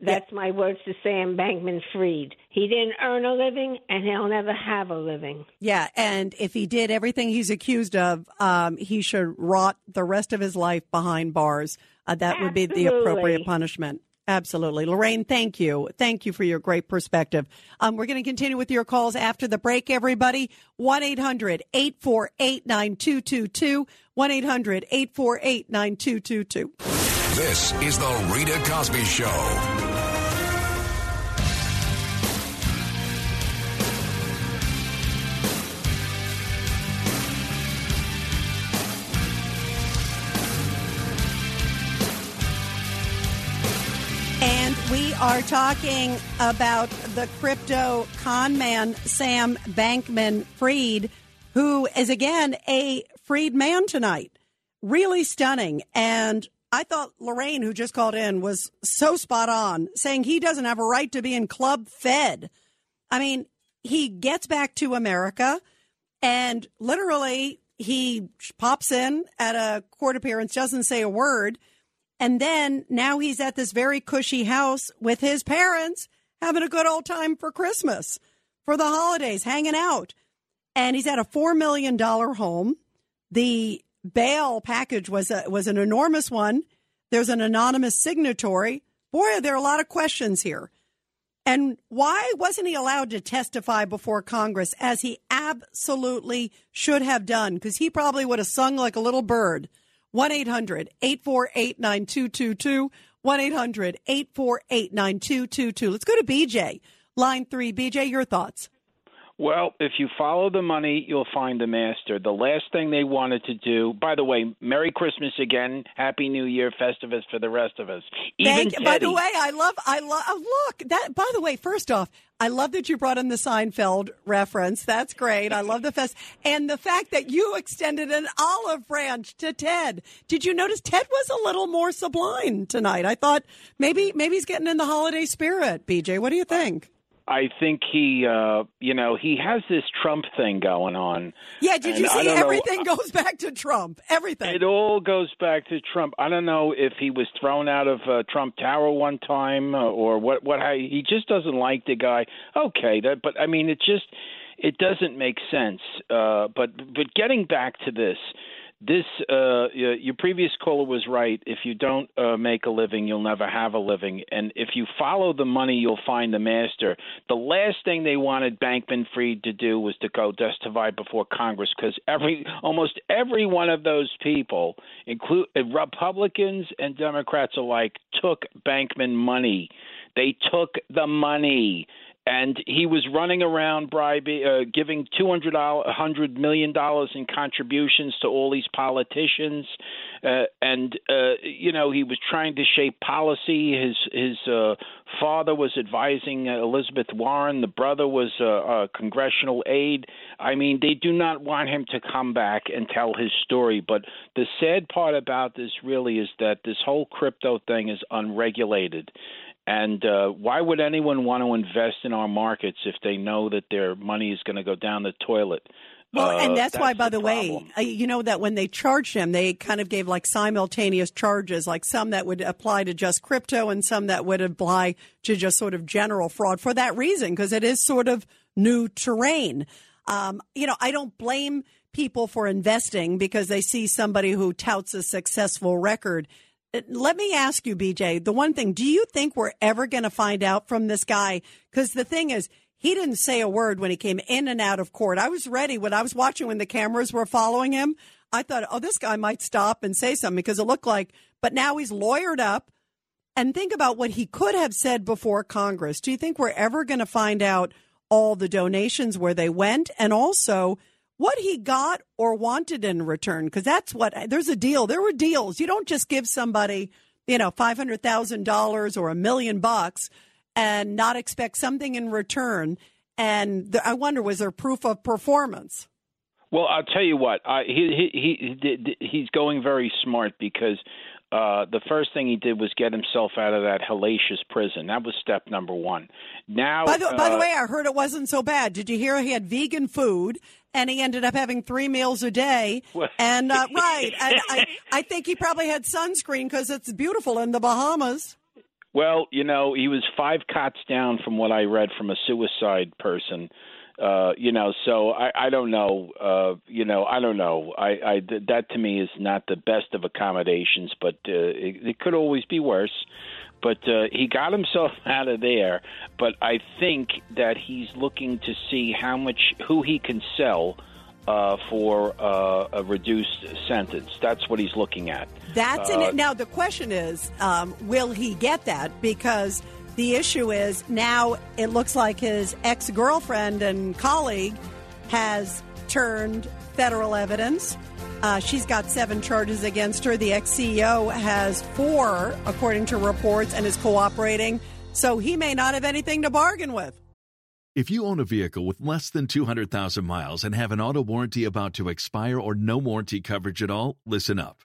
That's my words to Sam Bankman Fried. He didn't earn a living, and he'll never have a living. Yeah, and if he did everything he's accused of, um, he should rot the rest of his life behind bars. Uh, that would be the appropriate punishment. Absolutely. Lorraine, thank you. Thank you for your great perspective. Um, we're going to continue with your calls after the break, everybody. 1 800 848 9222. 1 800 848 9222. This is the Rita Cosby Show. Are talking about the crypto con man, Sam Bankman Fried, who is again a freed man tonight. Really stunning. And I thought Lorraine, who just called in, was so spot on, saying he doesn't have a right to be in Club Fed. I mean, he gets back to America and literally he pops in at a court appearance, doesn't say a word. And then now he's at this very cushy house with his parents having a good old time for Christmas, for the holidays, hanging out. And he's at a $4 million home. The bail package was a, was an enormous one. There's an anonymous signatory. Boy, are there are a lot of questions here. And why wasn't he allowed to testify before Congress as he absolutely should have done? Because he probably would have sung like a little bird. 1 800 848 9222. 1 800 848 9222. Let's go to BJ. Line three. BJ, your thoughts. Well, if you follow the money, you'll find the master. The last thing they wanted to do, by the way, Merry Christmas again, Happy New Year, Festivus for the rest of us. Even Thank, Teddy, by the way, I love, I love, oh, look, that, by the way, first off, I love that you brought in the Seinfeld reference. That's great. I love the fest. And the fact that you extended an olive branch to Ted. Did you notice Ted was a little more sublime tonight? I thought maybe, maybe he's getting in the holiday spirit. BJ, what do you think? I think he, uh, you know, he has this Trump thing going on. Yeah, did you see don't know- everything goes back to Trump? Everything. It all goes back to Trump. I don't know if he was thrown out of uh, Trump Tower one time uh, or what. What how, he just doesn't like the guy. Okay, that, but I mean, it just it doesn't make sense. Uh, but but getting back to this, this uh, your previous caller was right. If you don't uh, make a living, you'll never have a living. And if you follow the money, you'll find the master. The last thing they wanted Bankman Fried to do was to go testify before Congress because every almost every one of those people, include uh, Republicans and Democrats alike, took Bankman money. They took the money and he was running around bribing, uh, giving two hundred million dollars in contributions to all these politicians, uh, and uh, you know he was trying to shape policy. His his uh, father was advising uh, Elizabeth Warren. The brother was uh, a congressional aide. I mean, they do not want him to come back and tell his story. But the sad part about this really is that this whole crypto thing is unregulated. And uh, why would anyone want to invest in our markets if they know that their money is going to go down the toilet? Well, Uh, and that's, why, by the, problem. way, uh, you know that when they charged him, they kind of gave like simultaneous charges, like some that would apply to just crypto and some that would apply to just sort of general fraud for that reason, because it is sort of new terrain. Um, you know, I don't blame people for investing because they see somebody who touts a successful record. Uh, Let me ask you, BJ, the one thing, do you think we're ever going to find out from this guy? Because the thing is, he didn't say a word when he came in and out of court. I was ready when I was watching when the cameras were following him. I thought, oh, this guy might stop and say something because it looked like, but now he's lawyered up. And think about what he could have said before Congress. Do you think we're ever going to find out all the donations where they went and also what he got or wanted in return? Because that's what there's a deal. There were deals. You don't just give somebody, you know, five hundred thousand dollars or a million bucks and not expect something in return. And the, I wonder, was there proof of performance? Well, I'll tell you what. I, he he he he's going very smart because uh, the first thing he did was get himself out of that hellacious prison. That was step number one. Now, By the, by the uh, way, I heard it wasn't so bad. Did you hear he had vegan food and he ended up having three meals a day? And uh, *laughs* right, and I, I think he probably had sunscreen because it's beautiful in the Bahamas. Well, you know, he was five cots down from what I read from a suicide person. Uh, you know, so I, I don't know. Uh, you know, I don't know. I, I that to me is not the best of accommodations, but uh, it, it could always be worse. But uh, he got himself *laughs* out of there. But I think that he's looking to see how much who he can sell uh, for uh, a reduced sentence. That's what he's looking at. That's in Uh, it. Now the question is, um, will he get that? Because the issue is now it looks like his ex girlfriend and colleague has turned federal evidence. Uh, she's got seven charges against her. The ex CEO has four, according to reports, and is cooperating. So he may not have anything to bargain with. If you own a vehicle with less than 200,000 miles and have an auto warranty about to expire or no warranty coverage at all, listen up.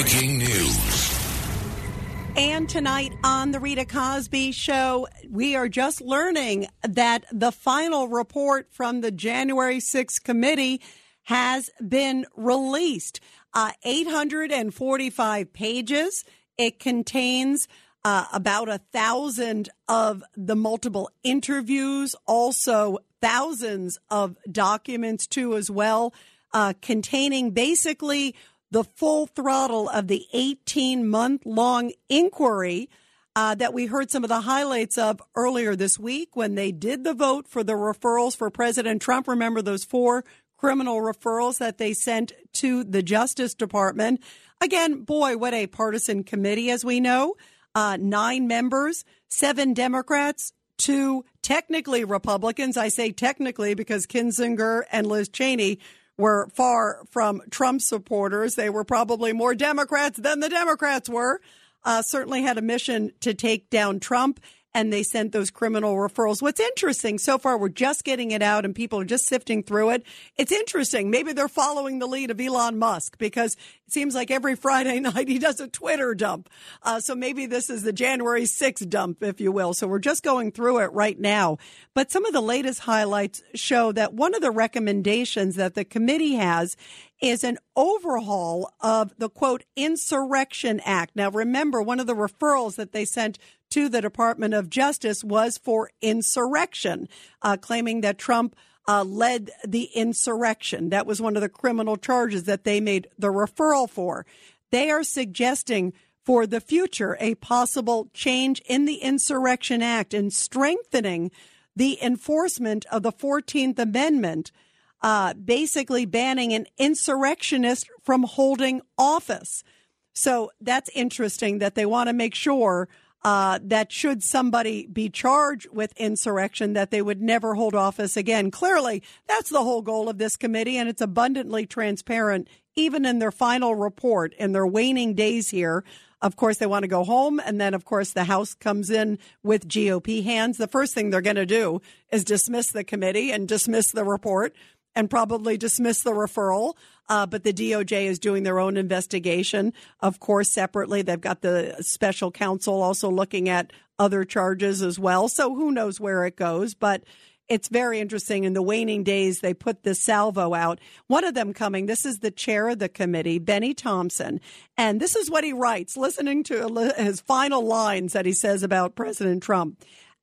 Breaking news. And tonight on the Rita Cosby Show, we are just learning that the final report from the January 6th committee has been released. Uh, 845 pages. It contains uh, about a thousand of the multiple interviews, also thousands of documents too, as well, uh, containing basically the full throttle of the 18 month long inquiry uh, that we heard some of the highlights of earlier this week when they did the vote for the referrals for President Trump. Remember those four criminal referrals that they sent to the Justice Department. Again, boy, what a partisan committee, as we know. Uh, nine members, seven Democrats, two technically Republicans. I say technically because Kinzinger and Liz Cheney were far from Trump supporters. They were probably more Democrats than the Democrats were. Uh, certainly had a mission to take down Trump and they sent those criminal referrals. What's interesting so far, we're just getting it out and people are just sifting through it. It's interesting. Maybe they're following the lead of Elon Musk because it seems like every Friday *laughs* night he does a Twitter dump. Uh, so maybe this is the January 6th dump, if you will. So we're just going through it right now. But some of the latest highlights show that one of the recommendations that the committee has is an overhaul of the quote Insurrection Act. Now, remember, one of the referrals that they sent to the Department of Justice was for insurrection, uh, claiming that Trump uh, led the insurrection. That was one of the criminal charges that they made the referral for. They are suggesting for the future a possible change in the Insurrection Act and strengthening the enforcement of the 14th Amendment, uh, basically banning an insurrectionist from holding office. So that's interesting that they want to make sure uh, that should somebody be charged with insurrection, that they would never hold office again. Clearly, that's the whole goal of this committee, and it's abundantly transparent, even in their final report in their waning days here. Of course, they want to go home, and then, of course, the House comes in with GOP hands. The first thing they're going to do is dismiss the committee and dismiss the report and probably dismiss the referral. Uh, but the DOJ is doing their own investigation. Of course, separately, they've got the special counsel also looking at other charges as well. So who knows where it goes, but it's very interesting. In the waning days, they put this salvo out. One of them coming, this is the chair of the committee, Bennie Thompson. And this is what he writes, listening to his final lines that he says about President Trump.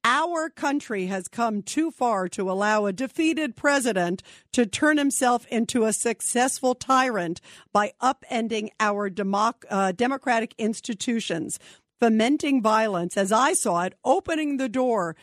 Our country has come too far to allow a defeated president to turn himself into a successful tyrant by upending our democ- uh, democratic institutions, fomenting violence, as I saw it, opening the door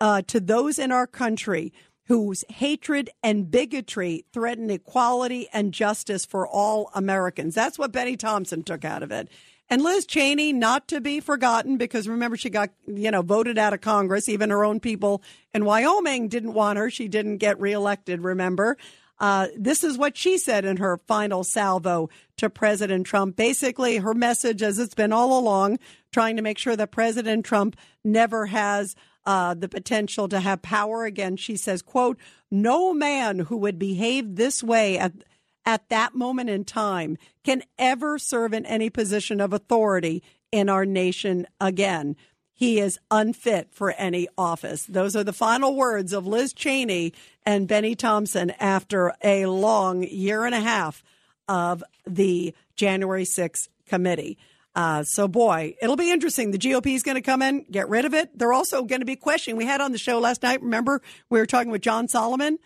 uh, to those in our country whose hatred and bigotry threaten equality and justice for all Americans. That's what Bennie Thompson took out of it. And Liz Cheney, not to be forgotten, because remember, she got, you know, voted out of Congress. Even her own people in Wyoming didn't want her. She didn't get reelected, remember? Uh, this is what she said in her final salvo to President Trump. Basically, her message, as it's been all along, trying to make sure that President Trump never has uh, the potential to have power again. She says, quote, no man who would behave this way at at that moment in time can ever serve in any position of authority in our nation again. He is unfit for any office. Those are the final words of Liz Cheney and Bennie Thompson after a long year and a half of the January 6th committee. Uh, so, boy, it'll be interesting. The GOP is going to come in, get rid of it. They're also going to be questioning. We had on the show last night, remember, we were talking with John Solomon,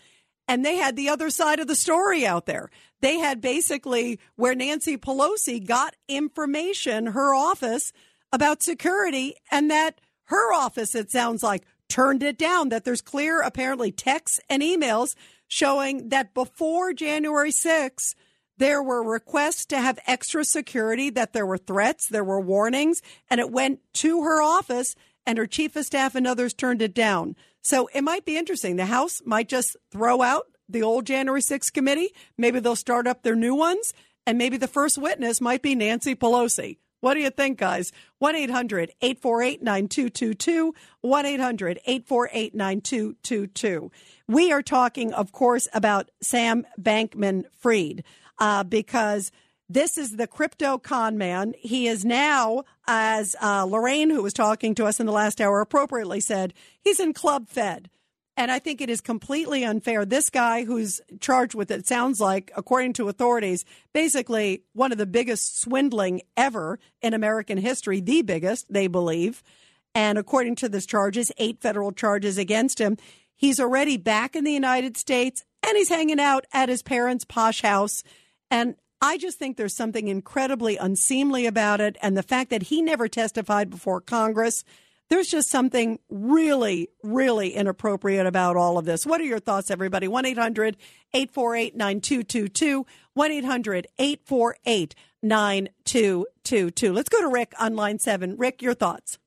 and they had the other side of the story out there they had basically where Nancy Pelosi got information, her office, about security, and that her office, it sounds like, turned it down. That there's clear, apparently, texts and emails showing that before January 6th, there were requests to have extra security, that there were threats, there were warnings, and it went to her office, and her chief of staff and others turned it down. So it might be interesting. The House might just throw out the old January 6th committee. Maybe they'll start up their new ones, and maybe the first witness might be Nancy Pelosi. What do you think, guys? 1 800 848 9222. 1 800 848 9222. We are talking, of course, about Sam Bankman Fried uh, because This is the crypto con man. He is now, as uh, Lorraine, who was talking to us in the last hour, appropriately said, he's in Club Fed. And I think it is completely unfair. This guy who's charged with it sounds like, according to authorities, basically one of the biggest swindling ever in American history, the biggest, they believe. And according to this charges, eight federal charges against him. He's already back in the United States and he's hanging out at his parents' posh house. And I just think there's something incredibly unseemly about it. And the fact that he never testified before Congress, there's just something really, really inappropriate about all of this. What are your thoughts, everybody? 1 800 848 9222. 1 800 848 9222. Let's go to Rick on line seven. Rick, your thoughts.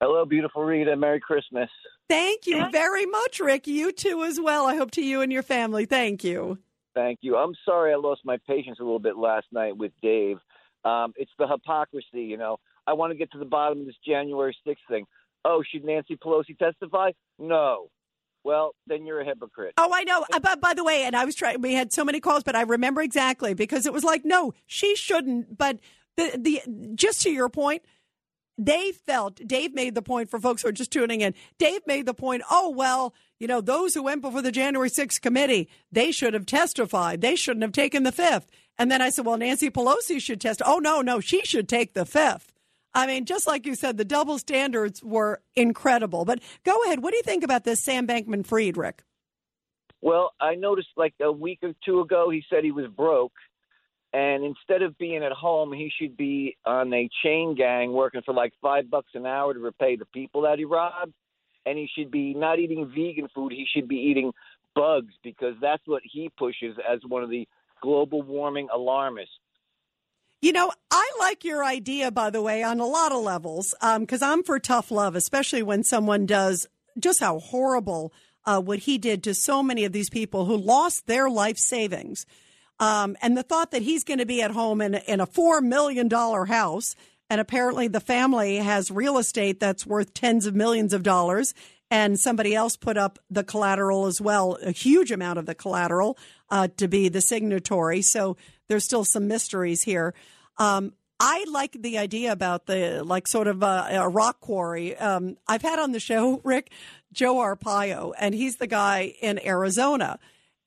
Hello, beautiful Rita. Merry Christmas. Thank you very much, Rick. You too, as well. I hope to you and your family. Thank you. Thank you. I'm sorry I lost my patience a little bit last night with Dave. Um, it's the hypocrisy, you know. I want to get to the bottom of this January 6th thing. Oh, should Nancy Pelosi testify? No. Well, then you're a hypocrite. Oh, I know. Uh, But by the way, and I was trying. We had so many calls, but I remember exactly because it was like, no, she shouldn't. But the the just to your point, they felt Dave made the point for folks who are just tuning in. Dave made the point. Oh well, you know those who went before the January 6th committee, they should have testified. They shouldn't have taken the fifth. And then I said, well, Nancy Pelosi should test. Oh no, no, she should take the fifth. I mean, just like you said, the double standards were incredible. But go ahead. What do you think about this Sam Bankman Fried, Rick? Well, I noticed like a week or two ago, he said he was broke. And instead of being at home, he should be on a chain gang working for like five bucks an hour to repay the people that he robbed. And he should be not eating vegan food. He should be eating bugs because that's what he pushes as one of the global warming alarmists. You know, I like your idea, by the way, on a lot of levels, because I'm for tough love, especially when someone does just how horrible uh, what he did to so many of these people who lost their life savings. Um, and the thought that he's going to be at home in, in a $4 million house, and apparently the family has real estate that's worth tens of millions of dollars, and somebody else put up the collateral as well, a huge amount of the collateral uh, to be the signatory. So there's still some mysteries here. Um, I like the idea about the like sort of a, a rock quarry. Um, I've had on the show *laughs* Rick Joe Arpaio, and he's the guy in Arizona,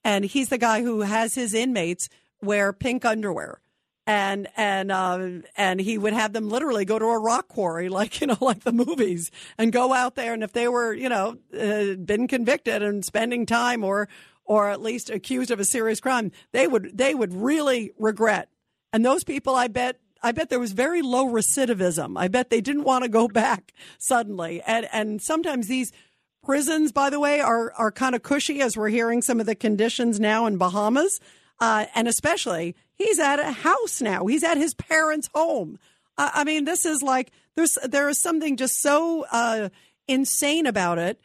and he's the guy who has his inmates wear pink underwear. And and uh, and he would have them literally go to a rock quarry, *laughs* like you know, like the movies, and go out there. And if they were, you know, uh, been convicted and spending time, or or at least accused of a serious crime, they would they would really regret. And those people, I bet, I bet there was very low recidivism. I bet they didn't want to go *laughs* back suddenly. And and sometimes these prisons, by the way, are are kind of cushy, as we're hearing some of the conditions now in Bahamas, uh, and especially he's at a house now. He's at his parents' home. Uh, I mean, this is like there's there is something just so uh, insane about it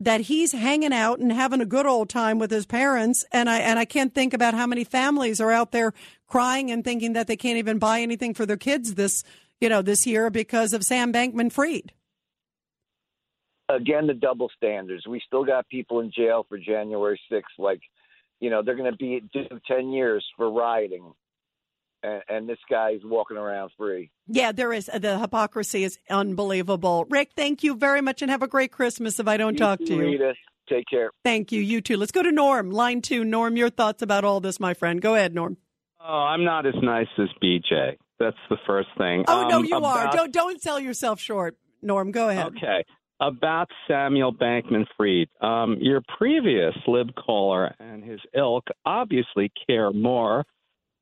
that he's hanging out and having a good old time with his parents and I and I can't think about how many families are out there crying and thinking that they can't even buy anything for their kids this you know this year because of Sam Bankman Fried. Again, the double standards. We still got people in jail for January 6th. Like, you know, they're going to be do 10 years for rioting. And, and this guy's walking around free. Yeah, there is the hypocrisy is unbelievable. Rick, thank you very much and have a great Christmas if I don't You talk too, to you. Rita. Take care. Thank you. You too. Let's go to Norm, line 2. Norm, your thoughts about all this, my friend. Go ahead, Norm. Oh, I'm not as nice as BJ. That's the first thing. Oh, no, Um, you are. Don't don't sell yourself short, Norm. Go ahead. Okay. About Samuel Bankman Fried. Um, your previous lib caller and his ilk obviously care more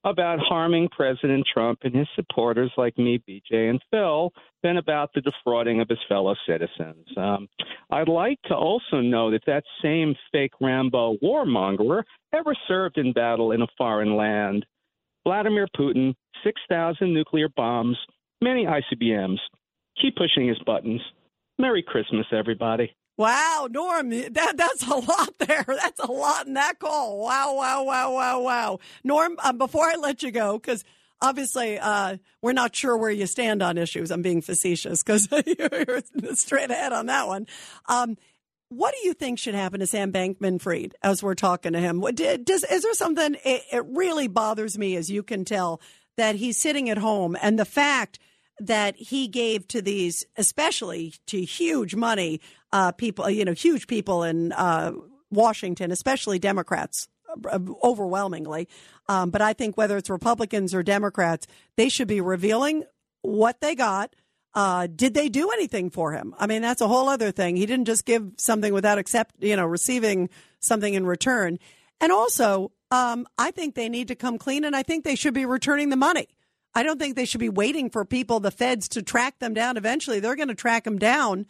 about harming President Trump and his supporters like me, BJ, and Phil than about the defrauding of his fellow citizens. Um, I'd like to also know that that same fake Rambo warmonger ever served in battle in a foreign land. Vladimir Putin, 6,000 nuclear bombs, many ICBMs. Keep pushing his buttons. Merry Christmas, everybody. Wow, Norm, that that's a lot there. *laughs* That's a lot in that call. Wow, wow, wow, wow, wow. Norm, um, before I let you go, because obviously uh, we're not sure where you stand on issues. I'm being facetious because *laughs* you're straight ahead on that one. Um, what do you think should happen to Sam Bankman Fried as we're talking to him? Did- does, is there something, it, it really bothers me, as you can tell, that he's sitting at home and the fact that he gave to these, especially to huge money uh, people, you know, huge people in uh, Washington, especially Democrats, uh, overwhelmingly. Um, but I think whether it's Republicans or Democrats, they should be revealing what they got. Uh, did they do anything for him? I mean, that's a whole other thing. He didn't just give something without accept, you know, receiving something in return. And also, um, I think they need to come clean, and I think they should be returning the money. I don't think they should be waiting for people, the feds, to track them down. Eventually, they're going to track them down.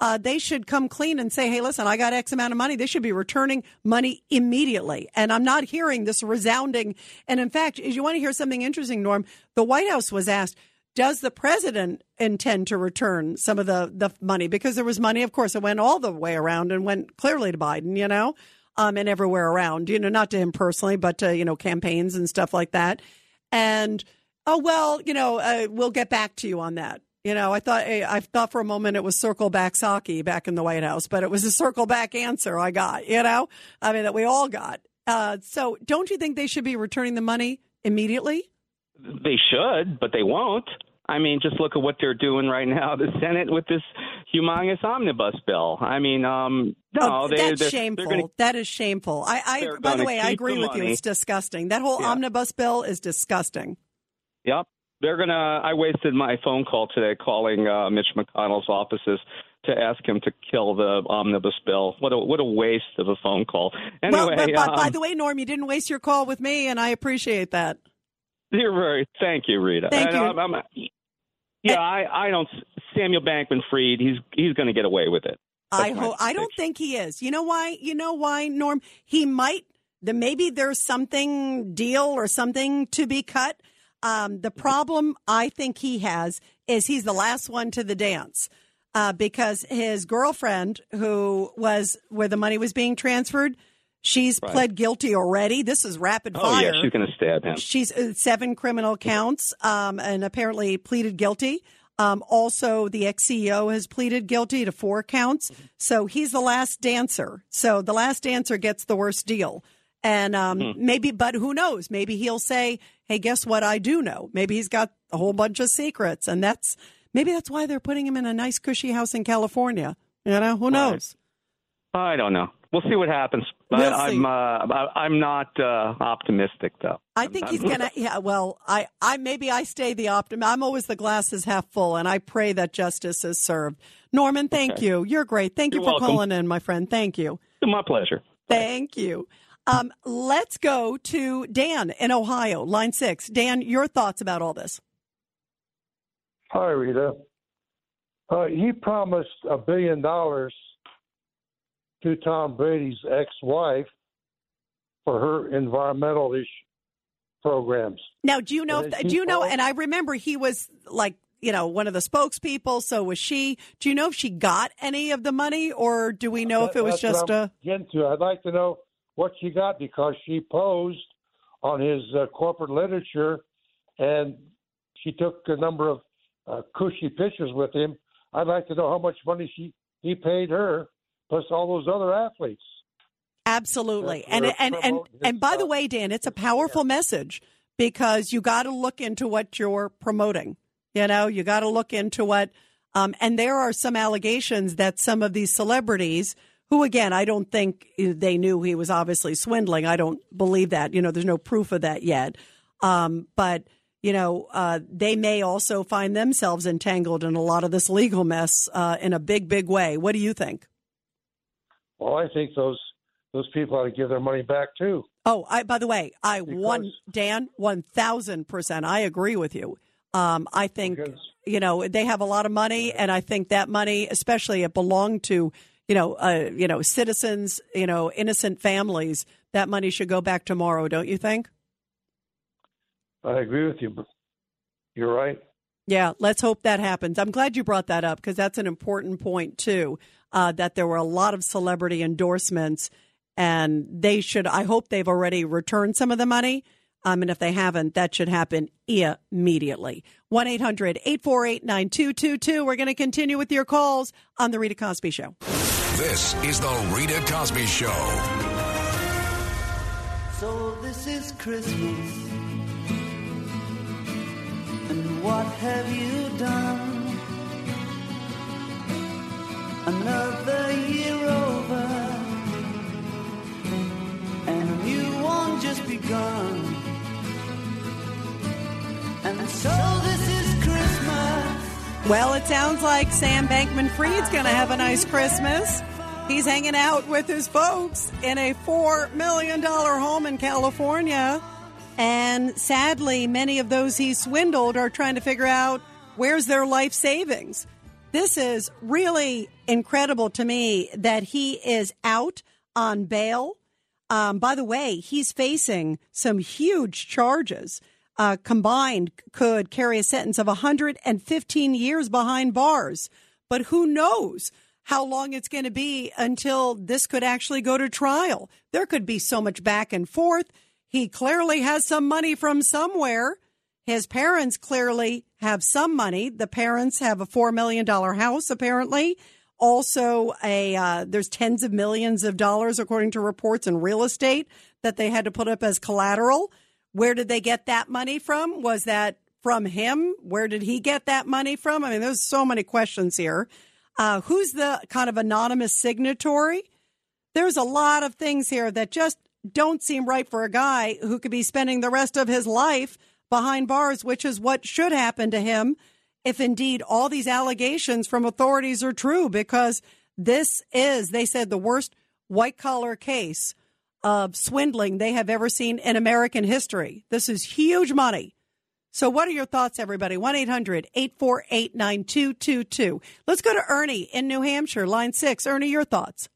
Uh, they should come clean and say, hey, listen, I got X amount of money. They should be returning money immediately. And I'm not hearing this resounding. And in fact, if you want to hear something interesting, Norm, the White House was asked, does the president intend to return some of the, the money? Because there was money, of course, it went all the way around and went clearly to Biden, you know, um, and everywhere around, you know, not to him personally, but to, you know, campaigns and stuff like that. And oh well, you know, uh, we'll get back to you on that. You know, I thought I thought for a moment it was circle back Psaki back in the White House, but it was a circle back answer I got. You know, I mean that we all got. Uh, so, don't you think they should be returning the money immediately? They should, but they won't. I mean, just look at what they're doing right now. The Senate with this humongous omnibus bill. I mean, um, no, oh, they, that's they're, shameful. They're gonna, that is shameful. I, I by the way, I agree the with you. It's disgusting. That whole Yeah. omnibus bill is disgusting. Yep. They're gonna. I wasted my phone call today calling uh, Mitch McConnell's offices to ask him to kill the omnibus bill. What a what a waste of a phone call. Anyway, well, but, but by um, the way, Norm, you didn't waste your call with me, and I appreciate that. you're very. Thank you, Rita. Thank you. I'm- I'm- yeah, I, I don't. Samuel Bankman-Fried. He's he's going to get away with it. I That's hope. I don't think he is. You know why? You know why, Norm? He might. The maybe there's something deal or something to be cut. Um, the problem I think he has is he's the last one to the dance uh, because his girlfriend, who was where the money was being transferred, she's Right. pled guilty already. This is rapid Oh fire. yeah, she's going to stab him. She's uh, seven criminal counts um, and apparently pleaded guilty. Um, also, the ex CEO has pleaded guilty to four counts. So he's the last dancer. So the last dancer gets the worst deal. And um, Mhm. maybe, but who knows? Maybe he'll say, "Hey, guess what? I do know." Maybe he's got a whole bunch of secrets, and that's maybe that's why they're putting him in a nice, cushy house in California. You know, who knows? I don't know. We'll see what happens. We'll I, I'm uh, I'm not uh, optimistic though. I think he's gonna. Yeah. Well, I, I maybe I stay the optimist. I'm always the glass is half full, and I pray that justice is served. Norman, thank Okay. you. You're great. Thank you You're for welcome. calling in, my friend. Thank you. My pleasure. Thank you. Um, let's go to Dan in Ohio, line six. Dan, your thoughts about all this? Hi, Rita. Uh, he promised a billion dollars to Tom Brady's ex-wife for her environmental ish programs. Now, do you know? If, do you know? And I remember he was like, you know, one of the spokespeople. So was she. Do you know if she got any of the money, or do we know if it was just a? getting to. I'd like to know what she got because she posed on his uh, corporate literature, and she took a number of uh, cushy pictures with him. I'd like to know how much money she he paid her, plus all those other athletes. Absolutely. And and and and by the way, Dan, it's a powerful message because you got to look into what you're promoting. You know, you got to look into what um and there are some allegations that some of these celebrities who again, I don't think they knew he was obviously swindling. I don't believe that. You know, there's no proof of that yet. Um but you know, uh, they may also find themselves entangled in a lot of this legal mess uh, in a big, big way. What do you think? Well, I think those those people ought to give their money back too. Oh, I by the way, I one Dan one thousand percent. I agree with you. Um, I think you know they have a lot of money, and I think that money, especially it belonged to you know uh, you know citizens, you know innocent families. That money should go back tomorrow, don't you think? I agree with you. You're right. Yeah, let's hope that happens. I'm glad you brought that up because that's an important point too. Uh, that there were a lot of celebrity endorsements, and they should. I hope they've already returned some of the money. Um, and if they haven't, that should happen immediately. 1 800 848 9222. We're going to continue with your calls on The Rita Cosby Show. This is the Rita Cosby Show. So this is Christmas. And what have you done? Another year over, and a new one just begun. And so this is. Well, it sounds like Sam Bankman Fried's going to have a nice Christmas. He's hanging out with his folks in a $4 million home in California. And sadly, many of those he swindled are trying to figure out where's their life savings. This is really incredible to me that he is out on bail. Um, by the way, he's facing some huge charges. Uh, combined, could carry a sentence of 115 years behind bars. But who knows how long it's going to be until this could actually go to trial? There could be so much back and forth. He clearly has some money from somewhere. His parents clearly have some money. The parents have a $4 million house, apparently. Also, a uh, there's tens of millions of dollars, according to reports, in real estate that they had to put up as collateral. Where did they get that money from? Was that from him? Where did he get that money from? I mean, there's so many questions here. Uh, who's the kind of anonymous signatory? There's a lot of things here that just don't seem right for a guy who could be spending the rest of his life behind bars, which is what should happen to him if indeed all these allegations from authorities are true, because this is, they said, the worst white collar case of swindling they have ever seen in American history. This is huge money. So, what are your thoughts, everybody? 1 800 848 9222. Let's go to Ernie in New Hampshire, line six. Ernie, your thoughts.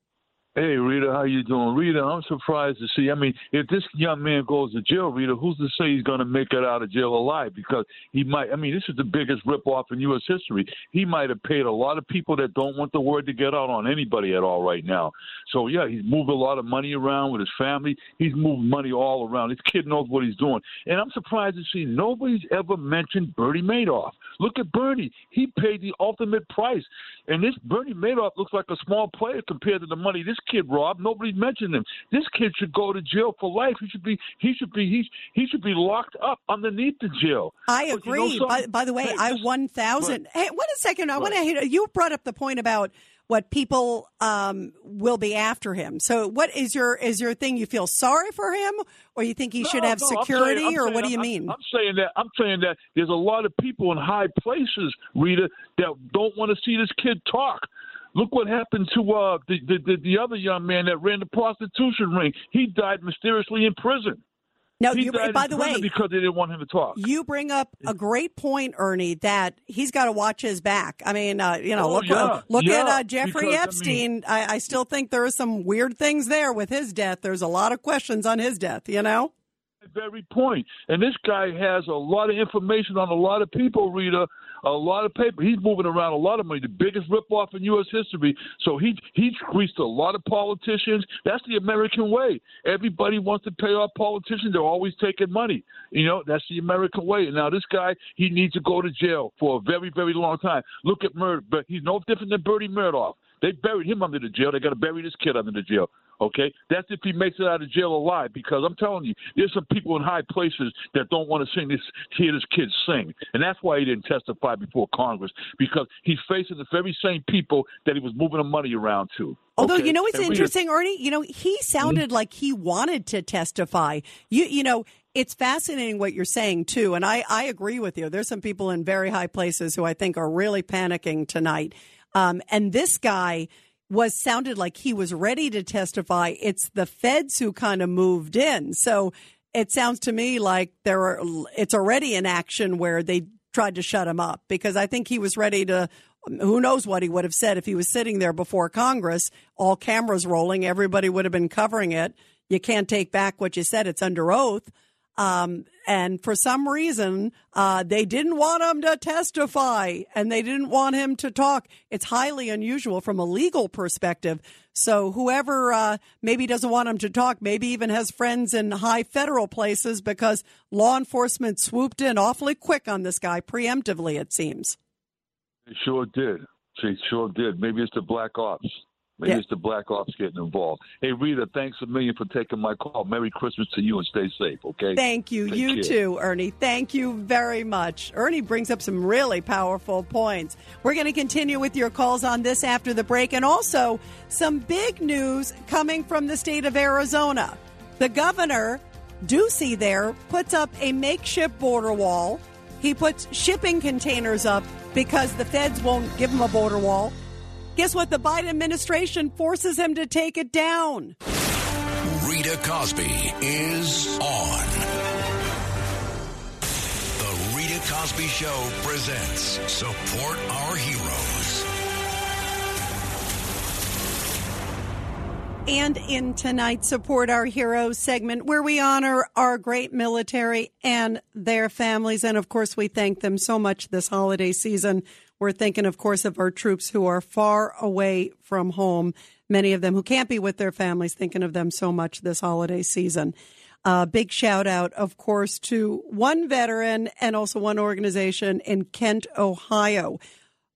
Hey Rita, how you doing? Rita, I'm surprised to see. I mean, if this young man goes to jail, Rita, who's to say he's going to make it out of jail alive? Because he might. I mean, this is the biggest ripoff in U.S. history. He might have paid a lot of people that don't want the word to get out on anybody at all right now. So yeah, he's moved a lot of money around with his family. He's moved money all around. This kid knows what he's doing, and I'm surprised to see nobody's ever mentioned Bernie Madoff. Look at Bernie. He paid the ultimate price, and this Bernie Madoff looks like a small player compared to the money this kid robbed. Nobody mentioned him. This kid should go to jail for life. He should be he should be he, he should be locked up underneath the jail. I But you know agree. by, by the way, Hey, I one thousand. Hey, wait a second. I want to. You brought up the point about what people um, will be after him. So, what is your is your thing? You feel sorry for him, or you think he should have no, security, saying- or saying- what do you I'm- mean? I'm saying that I'm saying that there's a lot of people in high places, Rita, that don't want to see this kid talk. Look what happened to uh, the, the the the other young man that ran the prostitution ring. He died mysteriously in prison. No, he you- by the way- because they didn't want him to talk. You bring up a great point, Ernie, that he's got to watch his back. I mean, uh, you know, Oh, look, yeah, look yeah, at uh, Jeffrey because, I mean- Epstein. I, I still think there are some weird things there with his death. There's a lot of questions on his death, you know? very point. And this guy has a lot of information on a lot of people, Rita, a lot of paper. He's moving around a lot of money, the biggest ripoff in U.S. history. So he he greased a lot of politicians. That's the American way. Everybody wants to pay off politicians. They're always taking money. You know, that's the American way. And now this guy, he needs to go to jail for a very, very long time. Look at but he's no different than Bernie Murdoch. They buried him under the jail. They got to bury this kid under the jail. Okay, that's if he makes it out of jail alive. Because I'm telling you, there's some people in high places that don't want to sing this, hear this kid sing, and that's why he didn't testify before Congress because he's facing the very same people that he was moving the money around to. Although Okay? you know what's And we- interesting, Ernie. You know he sounded like he wanted to testify. You you know it's fascinating what you're saying too, and I I agree with you. There's some people in very high places who I think are really panicking tonight. Um, and this guy was sounded like he was ready to testify. It's the feds who kind of moved in, so it sounds to me like there are. It's already in action where they tried to shut him up because I think he was ready to. Who knows what he would have said if he was sitting there before Congress, all cameras rolling, everybody would have been covering it. You can't take back what you said; it's under oath. Um, and for some reason, uh, they didn't want him to testify and they didn't want him to talk. It's highly unusual from a legal perspective. So whoever uh, maybe doesn't want him to talk, maybe even has friends in high federal places because law enforcement swooped in awfully quick on this guy, preemptively, it seems. They sure did. They sure did. Maybe it's the black ops. Maybe Yeah. it's the black ops getting involved. Hey, Rita, thanks a million for taking my call. Merry Christmas to you and stay safe, okay? Thank you. Take you care. too, Ernie. Thank you very much. Ernie brings up some really powerful points. We're going to continue with your calls on this after the break and also some big news coming from the state of Arizona. The governor, Ducey there, puts up a makeshift border wall. He puts shipping containers up because the feds won't give him a border wall. Guess what? The Biden administration forces him to take it down. Rita Cosby is on. The Rita Cosby Show presents Support Our Heroes. And in tonight's Support Our Heroes segment, where we honor our great military and their families. And of course, we thank them so much this holiday season. We're thinking, of course, of our troops who are far away from home, many of them who can't be with their families, thinking of them so much this holiday season. Uh, big shout out, of course, to one veteran and also one organization in Kent, Ohio,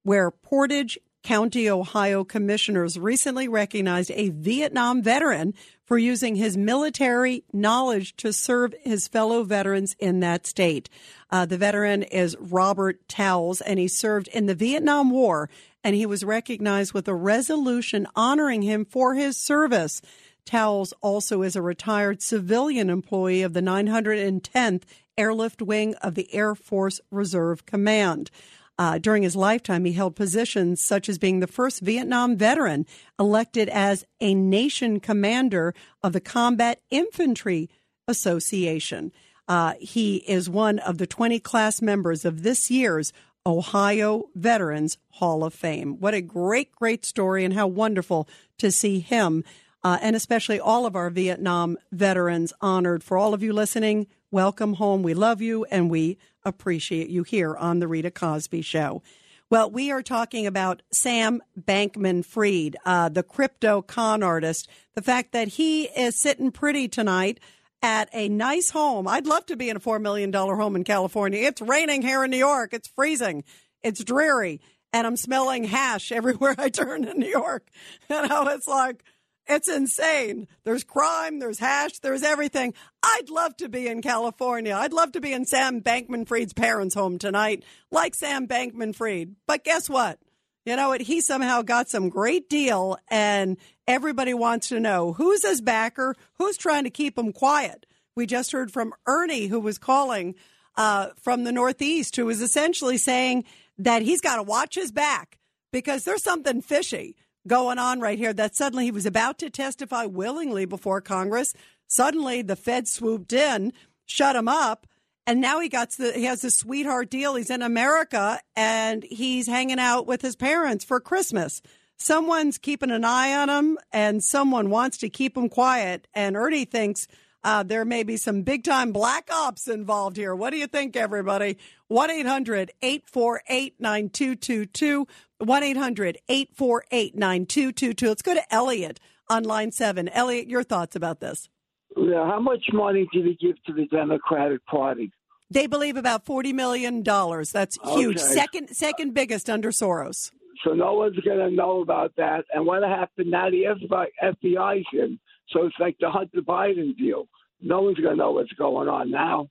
where Portage County, Ohio commissioners recently recognized a Vietnam veteran for using his military knowledge to serve his fellow veterans in that state. Uh, the veteran is Robert Towles, and he served in the Vietnam War, and he was recognized with a resolution honoring him for his service. Towles also is a retired civilian employee of the 910th Airlift Wing of the Air Force Reserve Command. Uh, during his lifetime, he held positions such as being the first Vietnam veteran elected as a nation commander of the Combat Infantry Association. Uh, he is one of the 20 class members of this year's Ohio Veterans Hall of Fame. What a great, great story, and how wonderful to see him, uh, and especially all of our Vietnam veterans honored. For all of you listening, welcome home. We love you, and we appreciate you here on The Rita Cosby Show. Well, we are talking about Sam Bankman Fried, uh, the crypto con artist. The fact that he is sitting pretty tonight at a nice home. I'd love to be in a $4 million home in California. It's raining here in New York. It's freezing. It's dreary. And I'm smelling hash *laughs* everywhere I turn in New York. You know, it's like, it's insane. There's crime, there's hash, there's everything. I'd love to be in California. I'd love to be in Sam Bankman Fried's parents' home tonight, like Sam Bankman Fried. But guess what? You know what? He somehow got some great deal, and everybody wants to know who's his backer, who's trying to keep him quiet. We just heard from Ernie, who was calling uh, from the Northeast, who was essentially saying that he's got to watch his back because there's something fishy going on right here that suddenly he was about to testify willingly before Congress. Suddenly the Fed swooped in, shut him up, and now he got the, he has this sweetheart deal. He's in America and he's hanging out with his parents for Christmas. Someone's keeping an eye on him and someone wants to keep him quiet. And Ernie thinks uh, there may be some big time black ops involved here. What do you think, everybody? 1 800 848 9222. 1 800 848 9222. Let's go to Elliot on line seven. Elliot, your thoughts about this? Yeah, how much money did he give to the Democratic Party? They believe about forty million dollars. That's huge. Okay. Second, second biggest under Soros. So no one's going to know about that. And what happened now? The FBI, FBI's in, so it's like the Hunter Biden deal. No one's going to know what's going on now.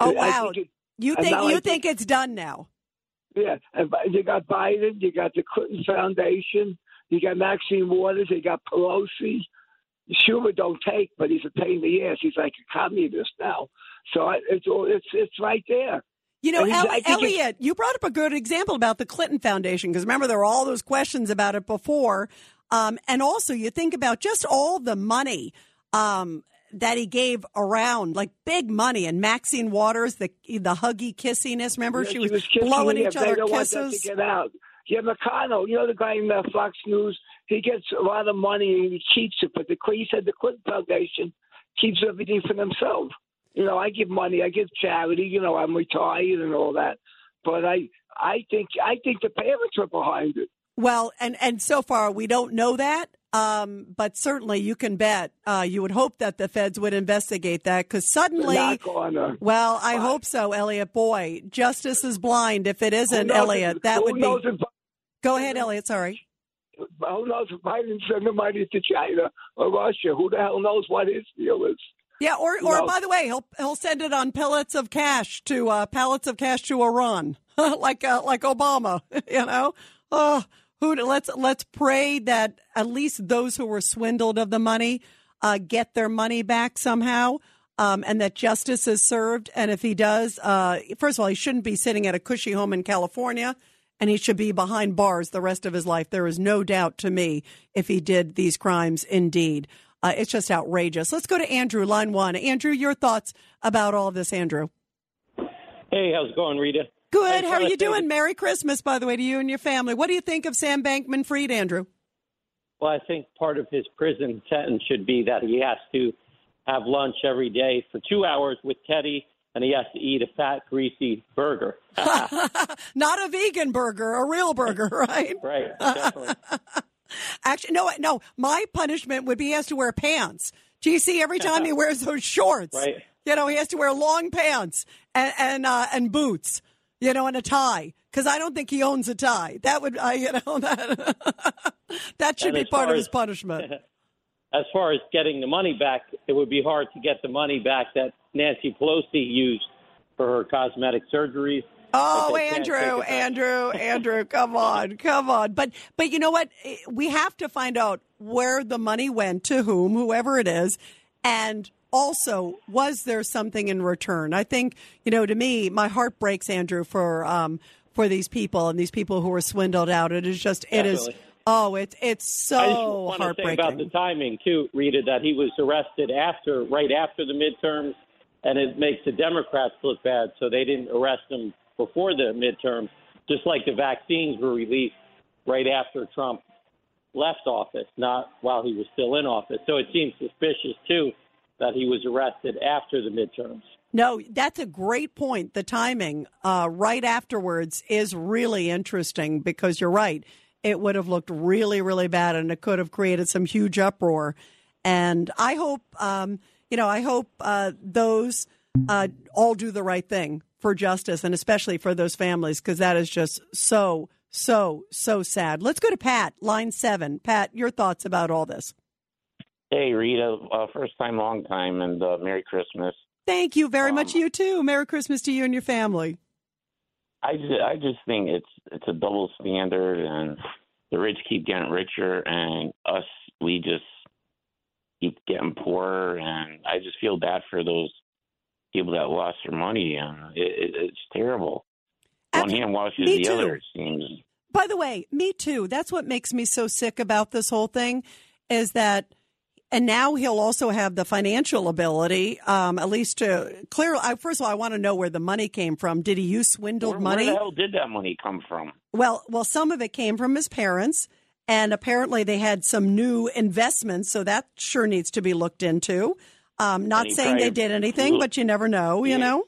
Oh I wow! think it- you think you I think it's done now? Yeah, and you got Biden, you got the Clinton Foundation, you got Maxine Waters, you got Pelosi. Schumer don't take, but he's a pain in the ass. He's like a communist now. So I, it's all it's it's right there. You know, El- I think it's- Elliot, you brought up a good example about the Clinton Foundation because remember there were all those questions about it before, um, and also you think about just all the money um, that he gave around, like big money, and Maxine Waters, the the huggy kissiness. Remember, Yeah, she was, kissing blowing each other don't want that kisses. to get out. Yeah, McConnell, you know the guy in uh, Fox News. He gets a lot of money and he keeps it, but the he said the Clinton Foundation keeps everything for themselves. You know, I give money, I give charity. You know, I'm retired and all that, but I, I think, I think the parents are behind it. Well, and and so far we don't know that, um, but certainly you can bet. Uh, you would hope that the feds would investigate that because suddenly, well, I hope so, Elliot. Boy, justice is blind. If it isn't Elliot, that would be. Go ahead, Elliot. Sorry. Who knows if Biden send the money to China or Russia? Who the hell knows what his deal is? Yeah, or or by the way, he'll he'll send it on pellets of cash to uh, pallets of cash to Iran, *laughs* like uh, like Obama. *laughs* You know, oh, who let's let's pray that at least those who were swindled of the money uh, get their money back somehow. Um, and that justice is served. And if he does, uh, first of all, he shouldn't be sitting at a cushy home in California, and he should be behind bars the rest of his life. There is no doubt to me if he did these crimes indeed. Uh, it's just outrageous. Let's go to Andrew, line one. Andrew, your thoughts about all this, Andrew? Hey, how's it going, Rita? Good. How are you doing? Merry Christmas, by the way, to you and your family. What do you think of Sam Bankman Fried, Andrew? Well, I think part of his prison sentence should be that he has to have lunch every day for two hours with Teddy, and he has to eat a fat, greasy burger. *laughs* Not a vegan burger, a real burger, *laughs* right? right, definitely. *laughs* Actually, no, no. My punishment would be he has to wear pants. Do you see every time he wears those shorts? Right. You know, he has to wear long pants and and, uh, and boots. You know, and a tie because I don't think he owns a tie. That would, uh, you know, that that should And be part of his as- punishment. As far as getting the money back, it would be hard to get the money back that Nancy Pelosi used for her cosmetic surgeries. Oh, But they can't Andrew, take it back. Andrew, Andrew, *laughs* come on, come on. But but you know what? We have to find out where the money went to whom, whoever it is, and also was there something in return? I think you know. To me, my heart breaks, Andrew, for um for these people and these people who were swindled out. It is just it is. Oh, it's it's I just so want to say about the timing too, Rita, that he was arrested after, right after the midterms, and it makes the Democrats look bad. So they didn't arrest him before the midterms, just like the vaccines were released right after Trump left office, not while he was still in office. So it seems suspicious too that he was arrested after the midterms. No, that's a great point. The timing uh, right afterwards is really interesting because you're right. It would have looked really, really bad, and it could have created some huge uproar. And I hope, um, you know, I hope uh, those uh, all do the right thing for justice, and especially for those families, because that is just so, so, so sad. Let's go to Pat, line seven. Pat, your thoughts about all this? Hey, Rita, uh, first time, long time, and uh, Merry Christmas. Thank you very much. You too. Merry Christmas to you and your family. I just, I just think it's it's a double standard, and the rich keep getting richer, and us we just keep getting poorer, and I just feel bad for those people that lost their money, and it, it, it's terrible. One hand washes Me the too. other. It seems. By the way, me too. That's what makes me so sick about this whole thing is that, and now he'll also have the financial ability, um, at least to clear. I, first of all, I want to know where the money came from. Did he use swindled Where, money? where the hell did that money come from? Well, well, some of it came from his parents, and apparently they had some new investments, so that sure needs to be looked into. Um, not saying they did anything, flew- but you never know, you know.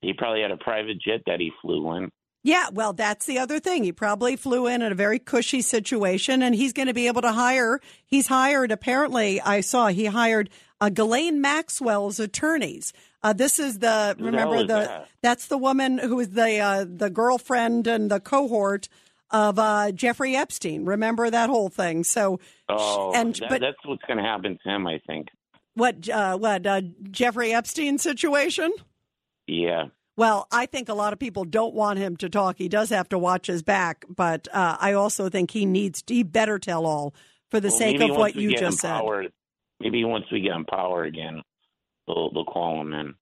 He probably had a private jet that he flew in. Yeah, well, that's the other thing. He probably flew in in a very cushy situation, and he's going to be able to hire. He's hired, apparently, I saw he hired uh, Ghislaine Maxwell's attorneys. Uh, this is the the remember hell the that? that's the woman who is the uh, the girlfriend and the cohort of uh, Jeffrey Epstein. Remember that whole thing. So, Oh, and that, but that's what's going to happen to him, I think. what uh, what uh, Jeffrey Epstein situation? Yeah. Well, I think a lot of people don't want him to talk. He does have to watch his back, but uh, I also think he needs to, he better tell all for the Well, sake of what you just said. Maybe once we get in power again, they'll they'll call him in.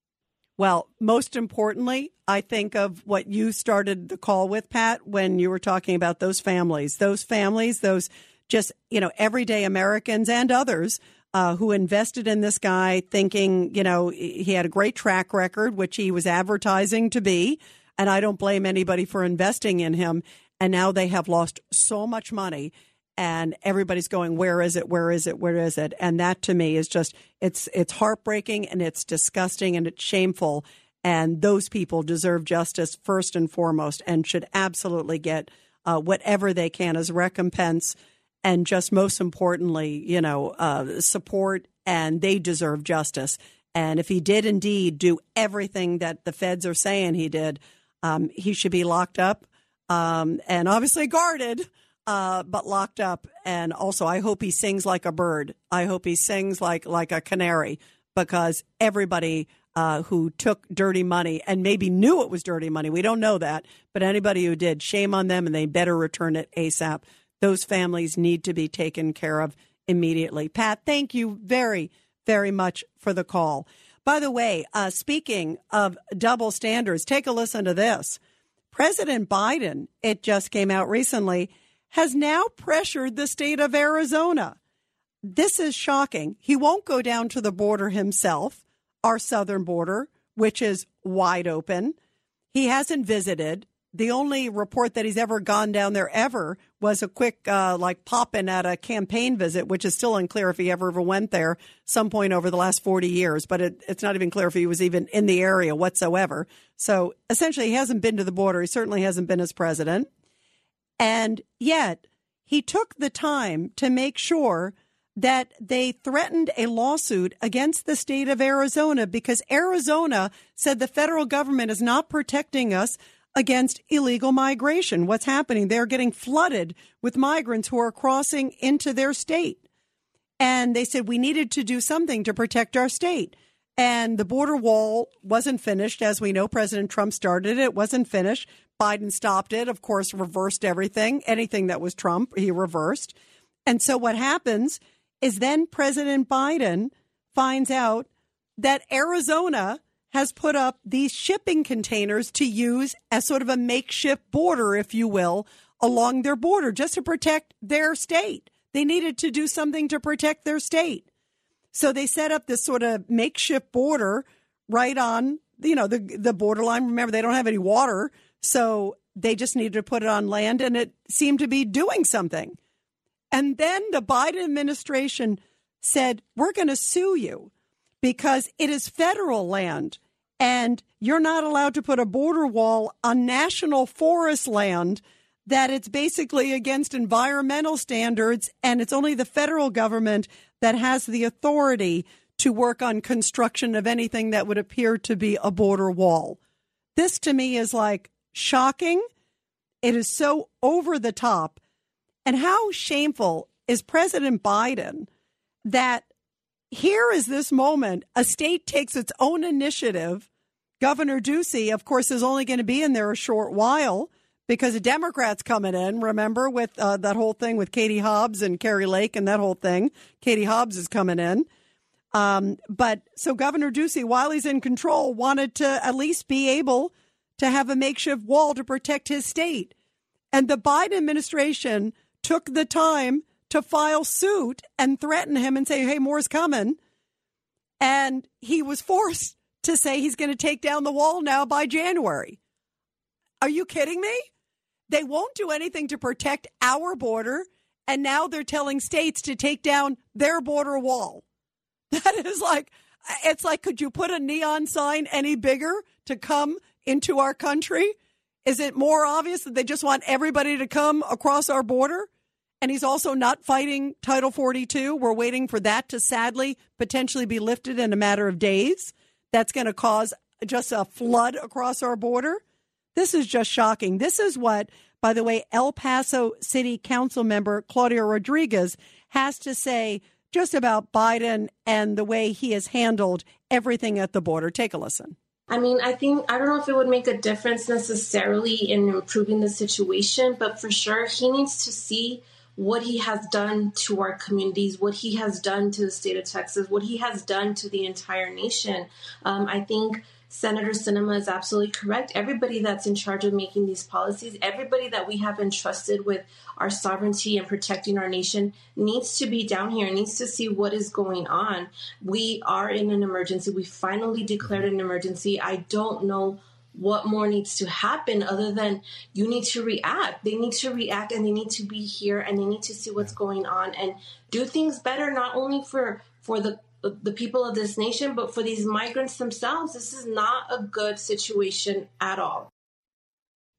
Well, most importantly, I think of what you started the call with, Pat, when you were talking about those families, those families, those just, you know, everyday Americans and others uh, who invested in this guy thinking, you know, he had a great track record, which he was advertising to be. And I don't blame anybody for investing in him. And now they have lost so much money and everybody's going where is it where is it where is it and that to me is just it's it's heartbreaking and it's disgusting and it's shameful and those people deserve justice first and foremost and should absolutely get uh, whatever they can as recompense and just most importantly you know uh, support and they deserve justice and if he did indeed do everything that the feds are saying he did um, he should be locked up um, and obviously guarded uh, but locked up. And also, I hope he sings like a bird. I hope he sings like like a canary because everybody uh, who took dirty money and maybe knew it was dirty money, we don't know that, but anybody who did, shame on them, and they better return it ASAP. Those families need to be taken care of immediately. Pat, thank you very, very much for the call. By the way, uh, speaking of double standards, take a listen to this. President Biden, it just came out recently, has now pressured the state of Arizona. This is shocking. He won't go down to the border himself, our southern border, which is wide open. He hasn't visited the only report that he's ever gone down there ever was a quick uh, like pop in at a campaign visit, which is still unclear if he ever ever went there some point over the last 40 years. But it, it's not even clear if he was even in the area whatsoever. So essentially, he hasn't been to the border. He certainly hasn't been as president. And yet, he took the time to make sure that they threatened a lawsuit against the state of Arizona because Arizona said the federal government is not protecting us against illegal migration. What's happening? They're getting flooded with migrants who are crossing into their state. And they said we needed to do something to protect our state. And the border wall wasn't finished. As we know, President Trump started it. It wasn't finished. Biden stopped it, of course, reversed everything. Anything that was Trump, he reversed. And so what happens is then President Biden finds out that Arizona has put up these shipping containers to use as sort of a makeshift border, if you will, along their border just to protect their state. They needed to do something to protect their state. So they set up this sort of makeshift border right on, you know, the the borderline. Remember, they don't have any water, so they just needed to put it on land and it seemed to be doing something. And then the Biden administration said, "We're going to sue you." Because it is federal land and you're not allowed to put a border wall on national forest land that it's basically against environmental standards and it's only the federal government that has the authority to work on construction of anything that would appear to be a border wall. This to me is like shocking. It is so over the top. And how shameful is President Biden that here is this moment. A state takes its own initiative. Governor Ducey, of course, is only going to be in there a short while because the Democrats coming in. Remember with uh, that whole thing with Katie Hobbs and Kari Lake and that whole thing. Katie Hobbs is coming in. Um, but so Governor Ducey, while he's in control, wanted to at least be able to have a makeshift wall to protect his state. And the Biden administration took the time to file suit and threaten him and say, hey, more's coming. And he was forced to say he's going to take down the wall now by January. Are you kidding me? They won't do anything to protect our border. And now they're telling states to take down their border wall. *laughs* That is like, it's like, could you put a neon sign any bigger to come into our country? Is it more obvious that they just want everybody to come across our border? And he's also not fighting Title 42. We're waiting for that to sadly potentially be lifted in a matter of days. That's going to cause just a flood across our border. This is just shocking. This is what, by the way, El Paso City Council member Claudia Rodriguez has to say just about Biden and the way he has handled everything at the border. Take a listen. I mean, I think, I don't know if it would make a difference necessarily in improving the situation, but for sure, he needs to see what he has done to our communities, what he has done to the state of Texas, what he has done to the entire nation. Um, I think Senator Sinema is absolutely correct. Everybody that's in charge of making these policies, everybody that we have entrusted with our sovereignty and protecting our nation needs to be down here, needs to see what is going on. We are in an emergency. We finally declared an emergency. I don't know what more needs to happen other than you need to react. They need to react and they need to be here and they need to see what's going on and do things better not only for for the the people of this nation but for these migrants themselves. This is not a good situation at all.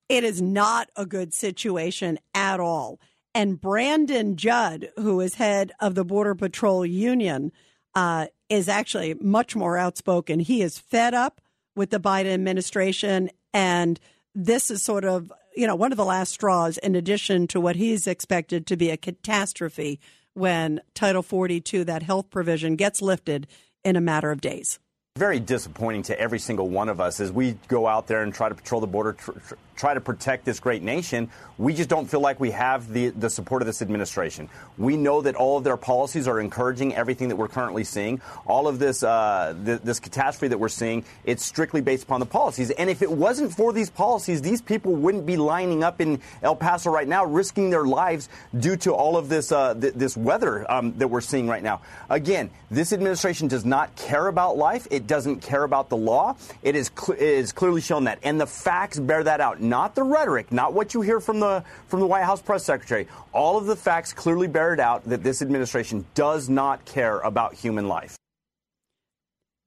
It is not a good situation at all. And Brandon Judd, who is head of the Border Patrol Union, uh, is actually much more outspoken. He is fed up with the Biden administration. And this is sort of, you know, one of the last straws, in addition to what he's expected to be a catastrophe when Title 42, that health provision, gets lifted in a matter of days. Very disappointing to every single one of us as we go out there and try to patrol the border, tr- tr- try to protect this great nation. We just don't feel like we have the, the support of this administration. We know that all of their policies are encouraging everything that we're currently seeing. All of this, uh, th- this catastrophe that we're seeing, it's strictly based upon the policies. And if it wasn't for these policies, these people wouldn't be lining up in El Paso right now, risking their lives due to all of this, uh, th- this weather um, that we're seeing right now. Again, this administration does not care about life. It doesn't care about the law. It is, cl- it is clearly shown that. And the facts bear that out not the rhetoric, not what you hear from the from the White House press secretary. All of the facts clearly bear it out that this administration does not care about human life.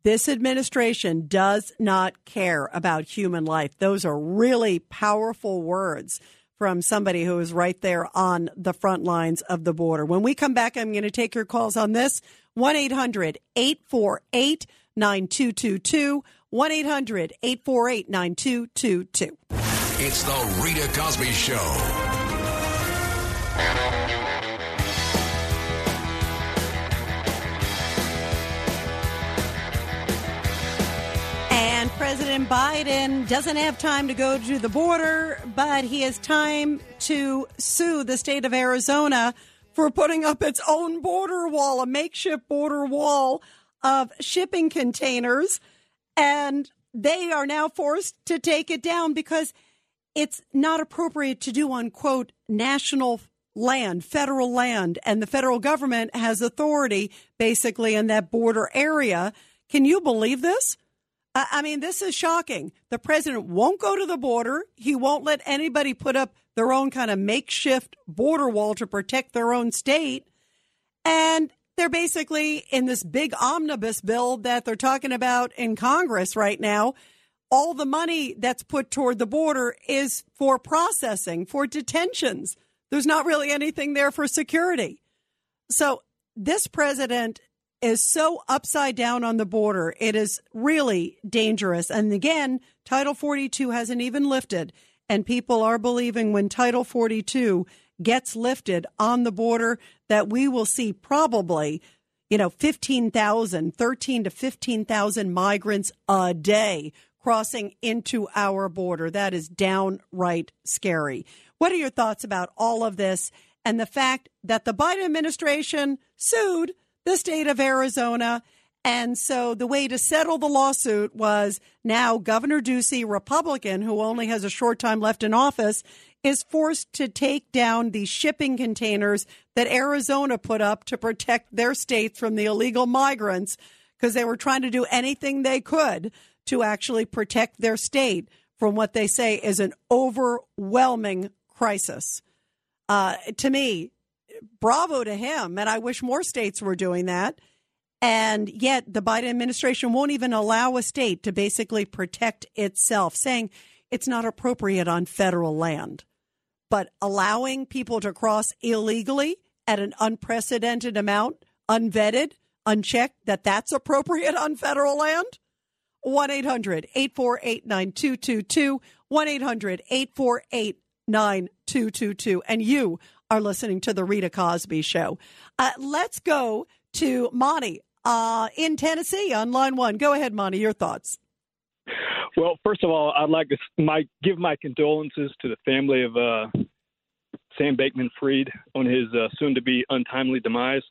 This administration does not care about human life. Those are really powerful words from somebody who is right there on the front lines of the border. When we come back, I'm going to take your calls on this 1 800 848 9222. 1 800 848 9222. It's the Rita Cosby Show. And President Biden doesn't have time to go to the border, but he has time to sue the state of Arizona for putting up its own border wall, a makeshift border wall of shipping containers. And they are now forced to take it down because it's not appropriate to do on quote national land, federal land, and the federal government has authority basically in that border area. Can you believe this? I mean, this is shocking. The president won't go to the border. He won't let anybody put up their own kind of makeshift border wall to protect their own state. And they're basically in this big omnibus bill that they're talking about in Congress right now. All the money that's put toward the border is for processing, for detentions. There's not really anything there for security. So this president is so upside down on the border. It is really dangerous. And again, Title 42 hasn't even lifted. And people are believing when Title 42 gets lifted on the border that we will see probably, you know, 15,000, 13 to 15,000 migrants a day crossing into our border. That is downright scary. What are your thoughts about all of this and the fact that the Biden administration sued the state of Arizona? And so the way to settle the lawsuit was now Governor Ducey, Republican, who only has a short time left in office, is forced to take down the shipping containers that Arizona put up to protect their states from the illegal migrants because they were trying to do anything they could to actually protect their state from what they say is an overwhelming crisis. Uh, to me, bravo to him. And I wish more states were doing that. And yet the Biden administration won't even allow a state to basically protect itself, saying it's not appropriate on federal land. But allowing people to cross illegally at an unprecedented amount, unvetted, unchecked, that that's appropriate on federal land? 1 800 848 9222. 1 800 848 9222. And you are listening to The Rita Cosby Show. Uh, let's go to Monty uh, in Tennessee on line one. Go ahead, Monty, your thoughts. Well, first of all, I'd like to my, give my condolences to the family of uh, Sam Bankman Fried on his uh, soon to be untimely demise.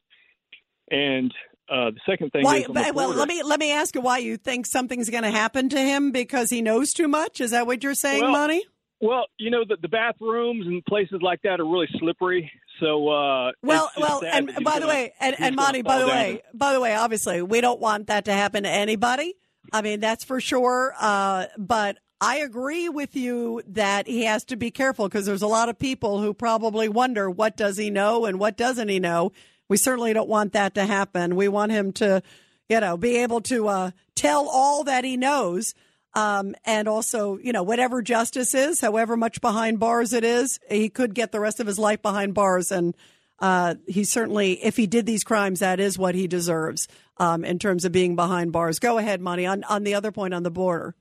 And uh, the second thing Why, the well, let me let me ask you why you think something's going to happen to him because he knows too much. Is that what you're saying, Well, Monty? Well, you know the the bathrooms and places like that are really slippery. So uh, Well, it's just well, and by the gonna- way, and, and Monty, by the down way, by the way, obviously, we don't want that to happen to anybody. I mean, that's for sure. Uh, but I agree with you that he has to be careful because there's a lot of people who probably wonder what does he know and what doesn't he know. We certainly don't want that to happen. We want him to, you know, be able to uh, tell all that he knows. Um, and also, you know, whatever justice is, however much behind bars it is, he could get the rest of his life behind bars. And uh, he certainly, if he did these crimes, that is what he deserves um, in terms of being behind bars. Go ahead, Monty, on, on the other point on the border.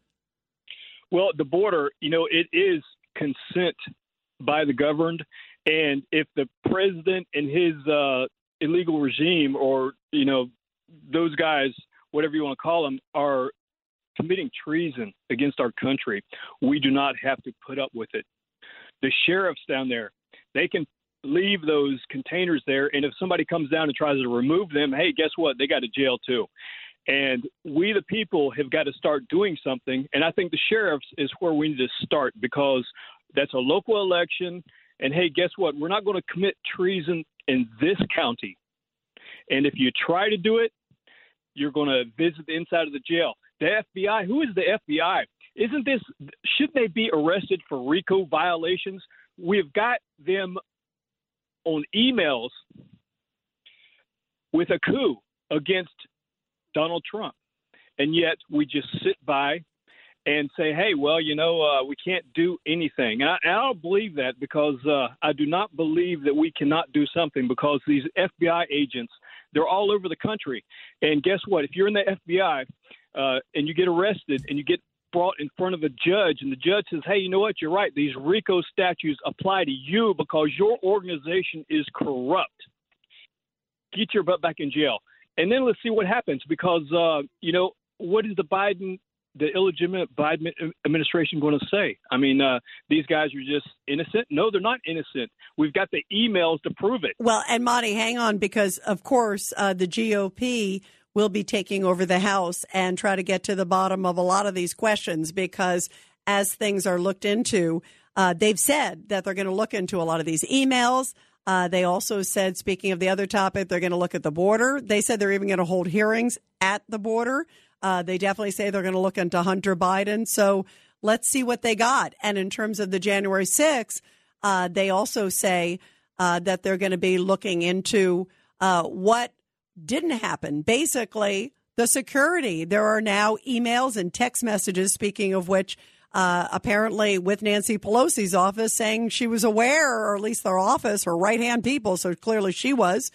Well, the border, you know, it is consent by the governed, and if the president and his uh, illegal regime, or you know, those guys, whatever you want to call them, are committing treason against our country, we do not have to put up with it. The sheriffs down there, they can leave those containers there, and if somebody comes down and tries to remove them, hey, guess what? They got to jail too. And we, the people, have got to start doing something. And I think the sheriffs is where we need to start because that's a local election. And hey, guess what? We're not going to commit treason in this county. And if you try to do it, you're going to visit the inside of the jail. The FBI, who is the FBI? Isn't this, should they be arrested for RICO violations? We've got them on emails with a coup against Donald Trump. And yet we just sit by and say, hey, well, you know, uh, we can't do anything. And I, and I don't believe that because uh, I do not believe that we cannot do something because these FBI agents, they're all over the country. And guess what? If you're in the FBI uh, and you get arrested and you get brought in front of a judge and the judge says, hey, you know what? You're right. These RICO statutes apply to you because your organization is corrupt. Get your butt back in jail and then let's see what happens because uh, you know what is the Biden, the illegitimate Biden administration going to say? I mean, uh, these guys are just innocent. No, they're not innocent. We've got the emails to prove it. Well, and Monty, hang on because of course uh, the GOP will be taking over the House and try to get to the bottom of a lot of these questions because as things are looked into. Uh, they've said that they're going to look into a lot of these emails. Uh, they also said, speaking of the other topic, they're going to look at the border. They said they're even going to hold hearings at the border. Uh, they definitely say they're going to look into Hunter Biden. So let's see what they got. And in terms of the January 6th, uh, they also say uh, that they're going to be looking into uh, what didn't happen. Basically, the security. There are now emails and text messages, speaking of which, uh, apparently with Nancy Pelosi's office saying she was aware, or at least their office, her right hand people, so clearly she was,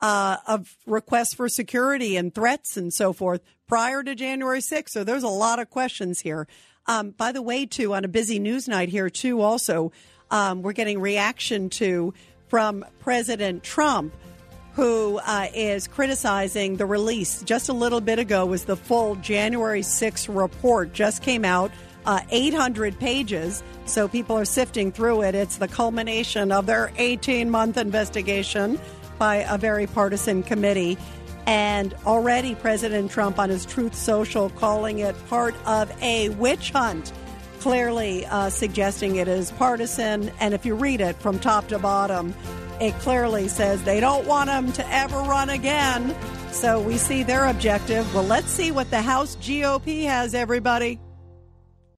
uh, of requests for security and threats and so forth prior to January 6th. So there's a lot of questions here. Um, by the way, too, on a busy news night here, too, also, um, we're getting reaction to from President Trump who uh, is criticizing the release. Just a little bit ago was the full January 6th report just came out uh, 800 pages. So people are sifting through it. It's the culmination of their 18 month investigation by a very partisan committee. And already President Trump on his Truth Social calling it part of a witch hunt, clearly uh, suggesting it is partisan. And if you read it from top to bottom, it clearly says they don't want him to ever run again. So we see their objective. Well, let's see what the House GOP has, everybody.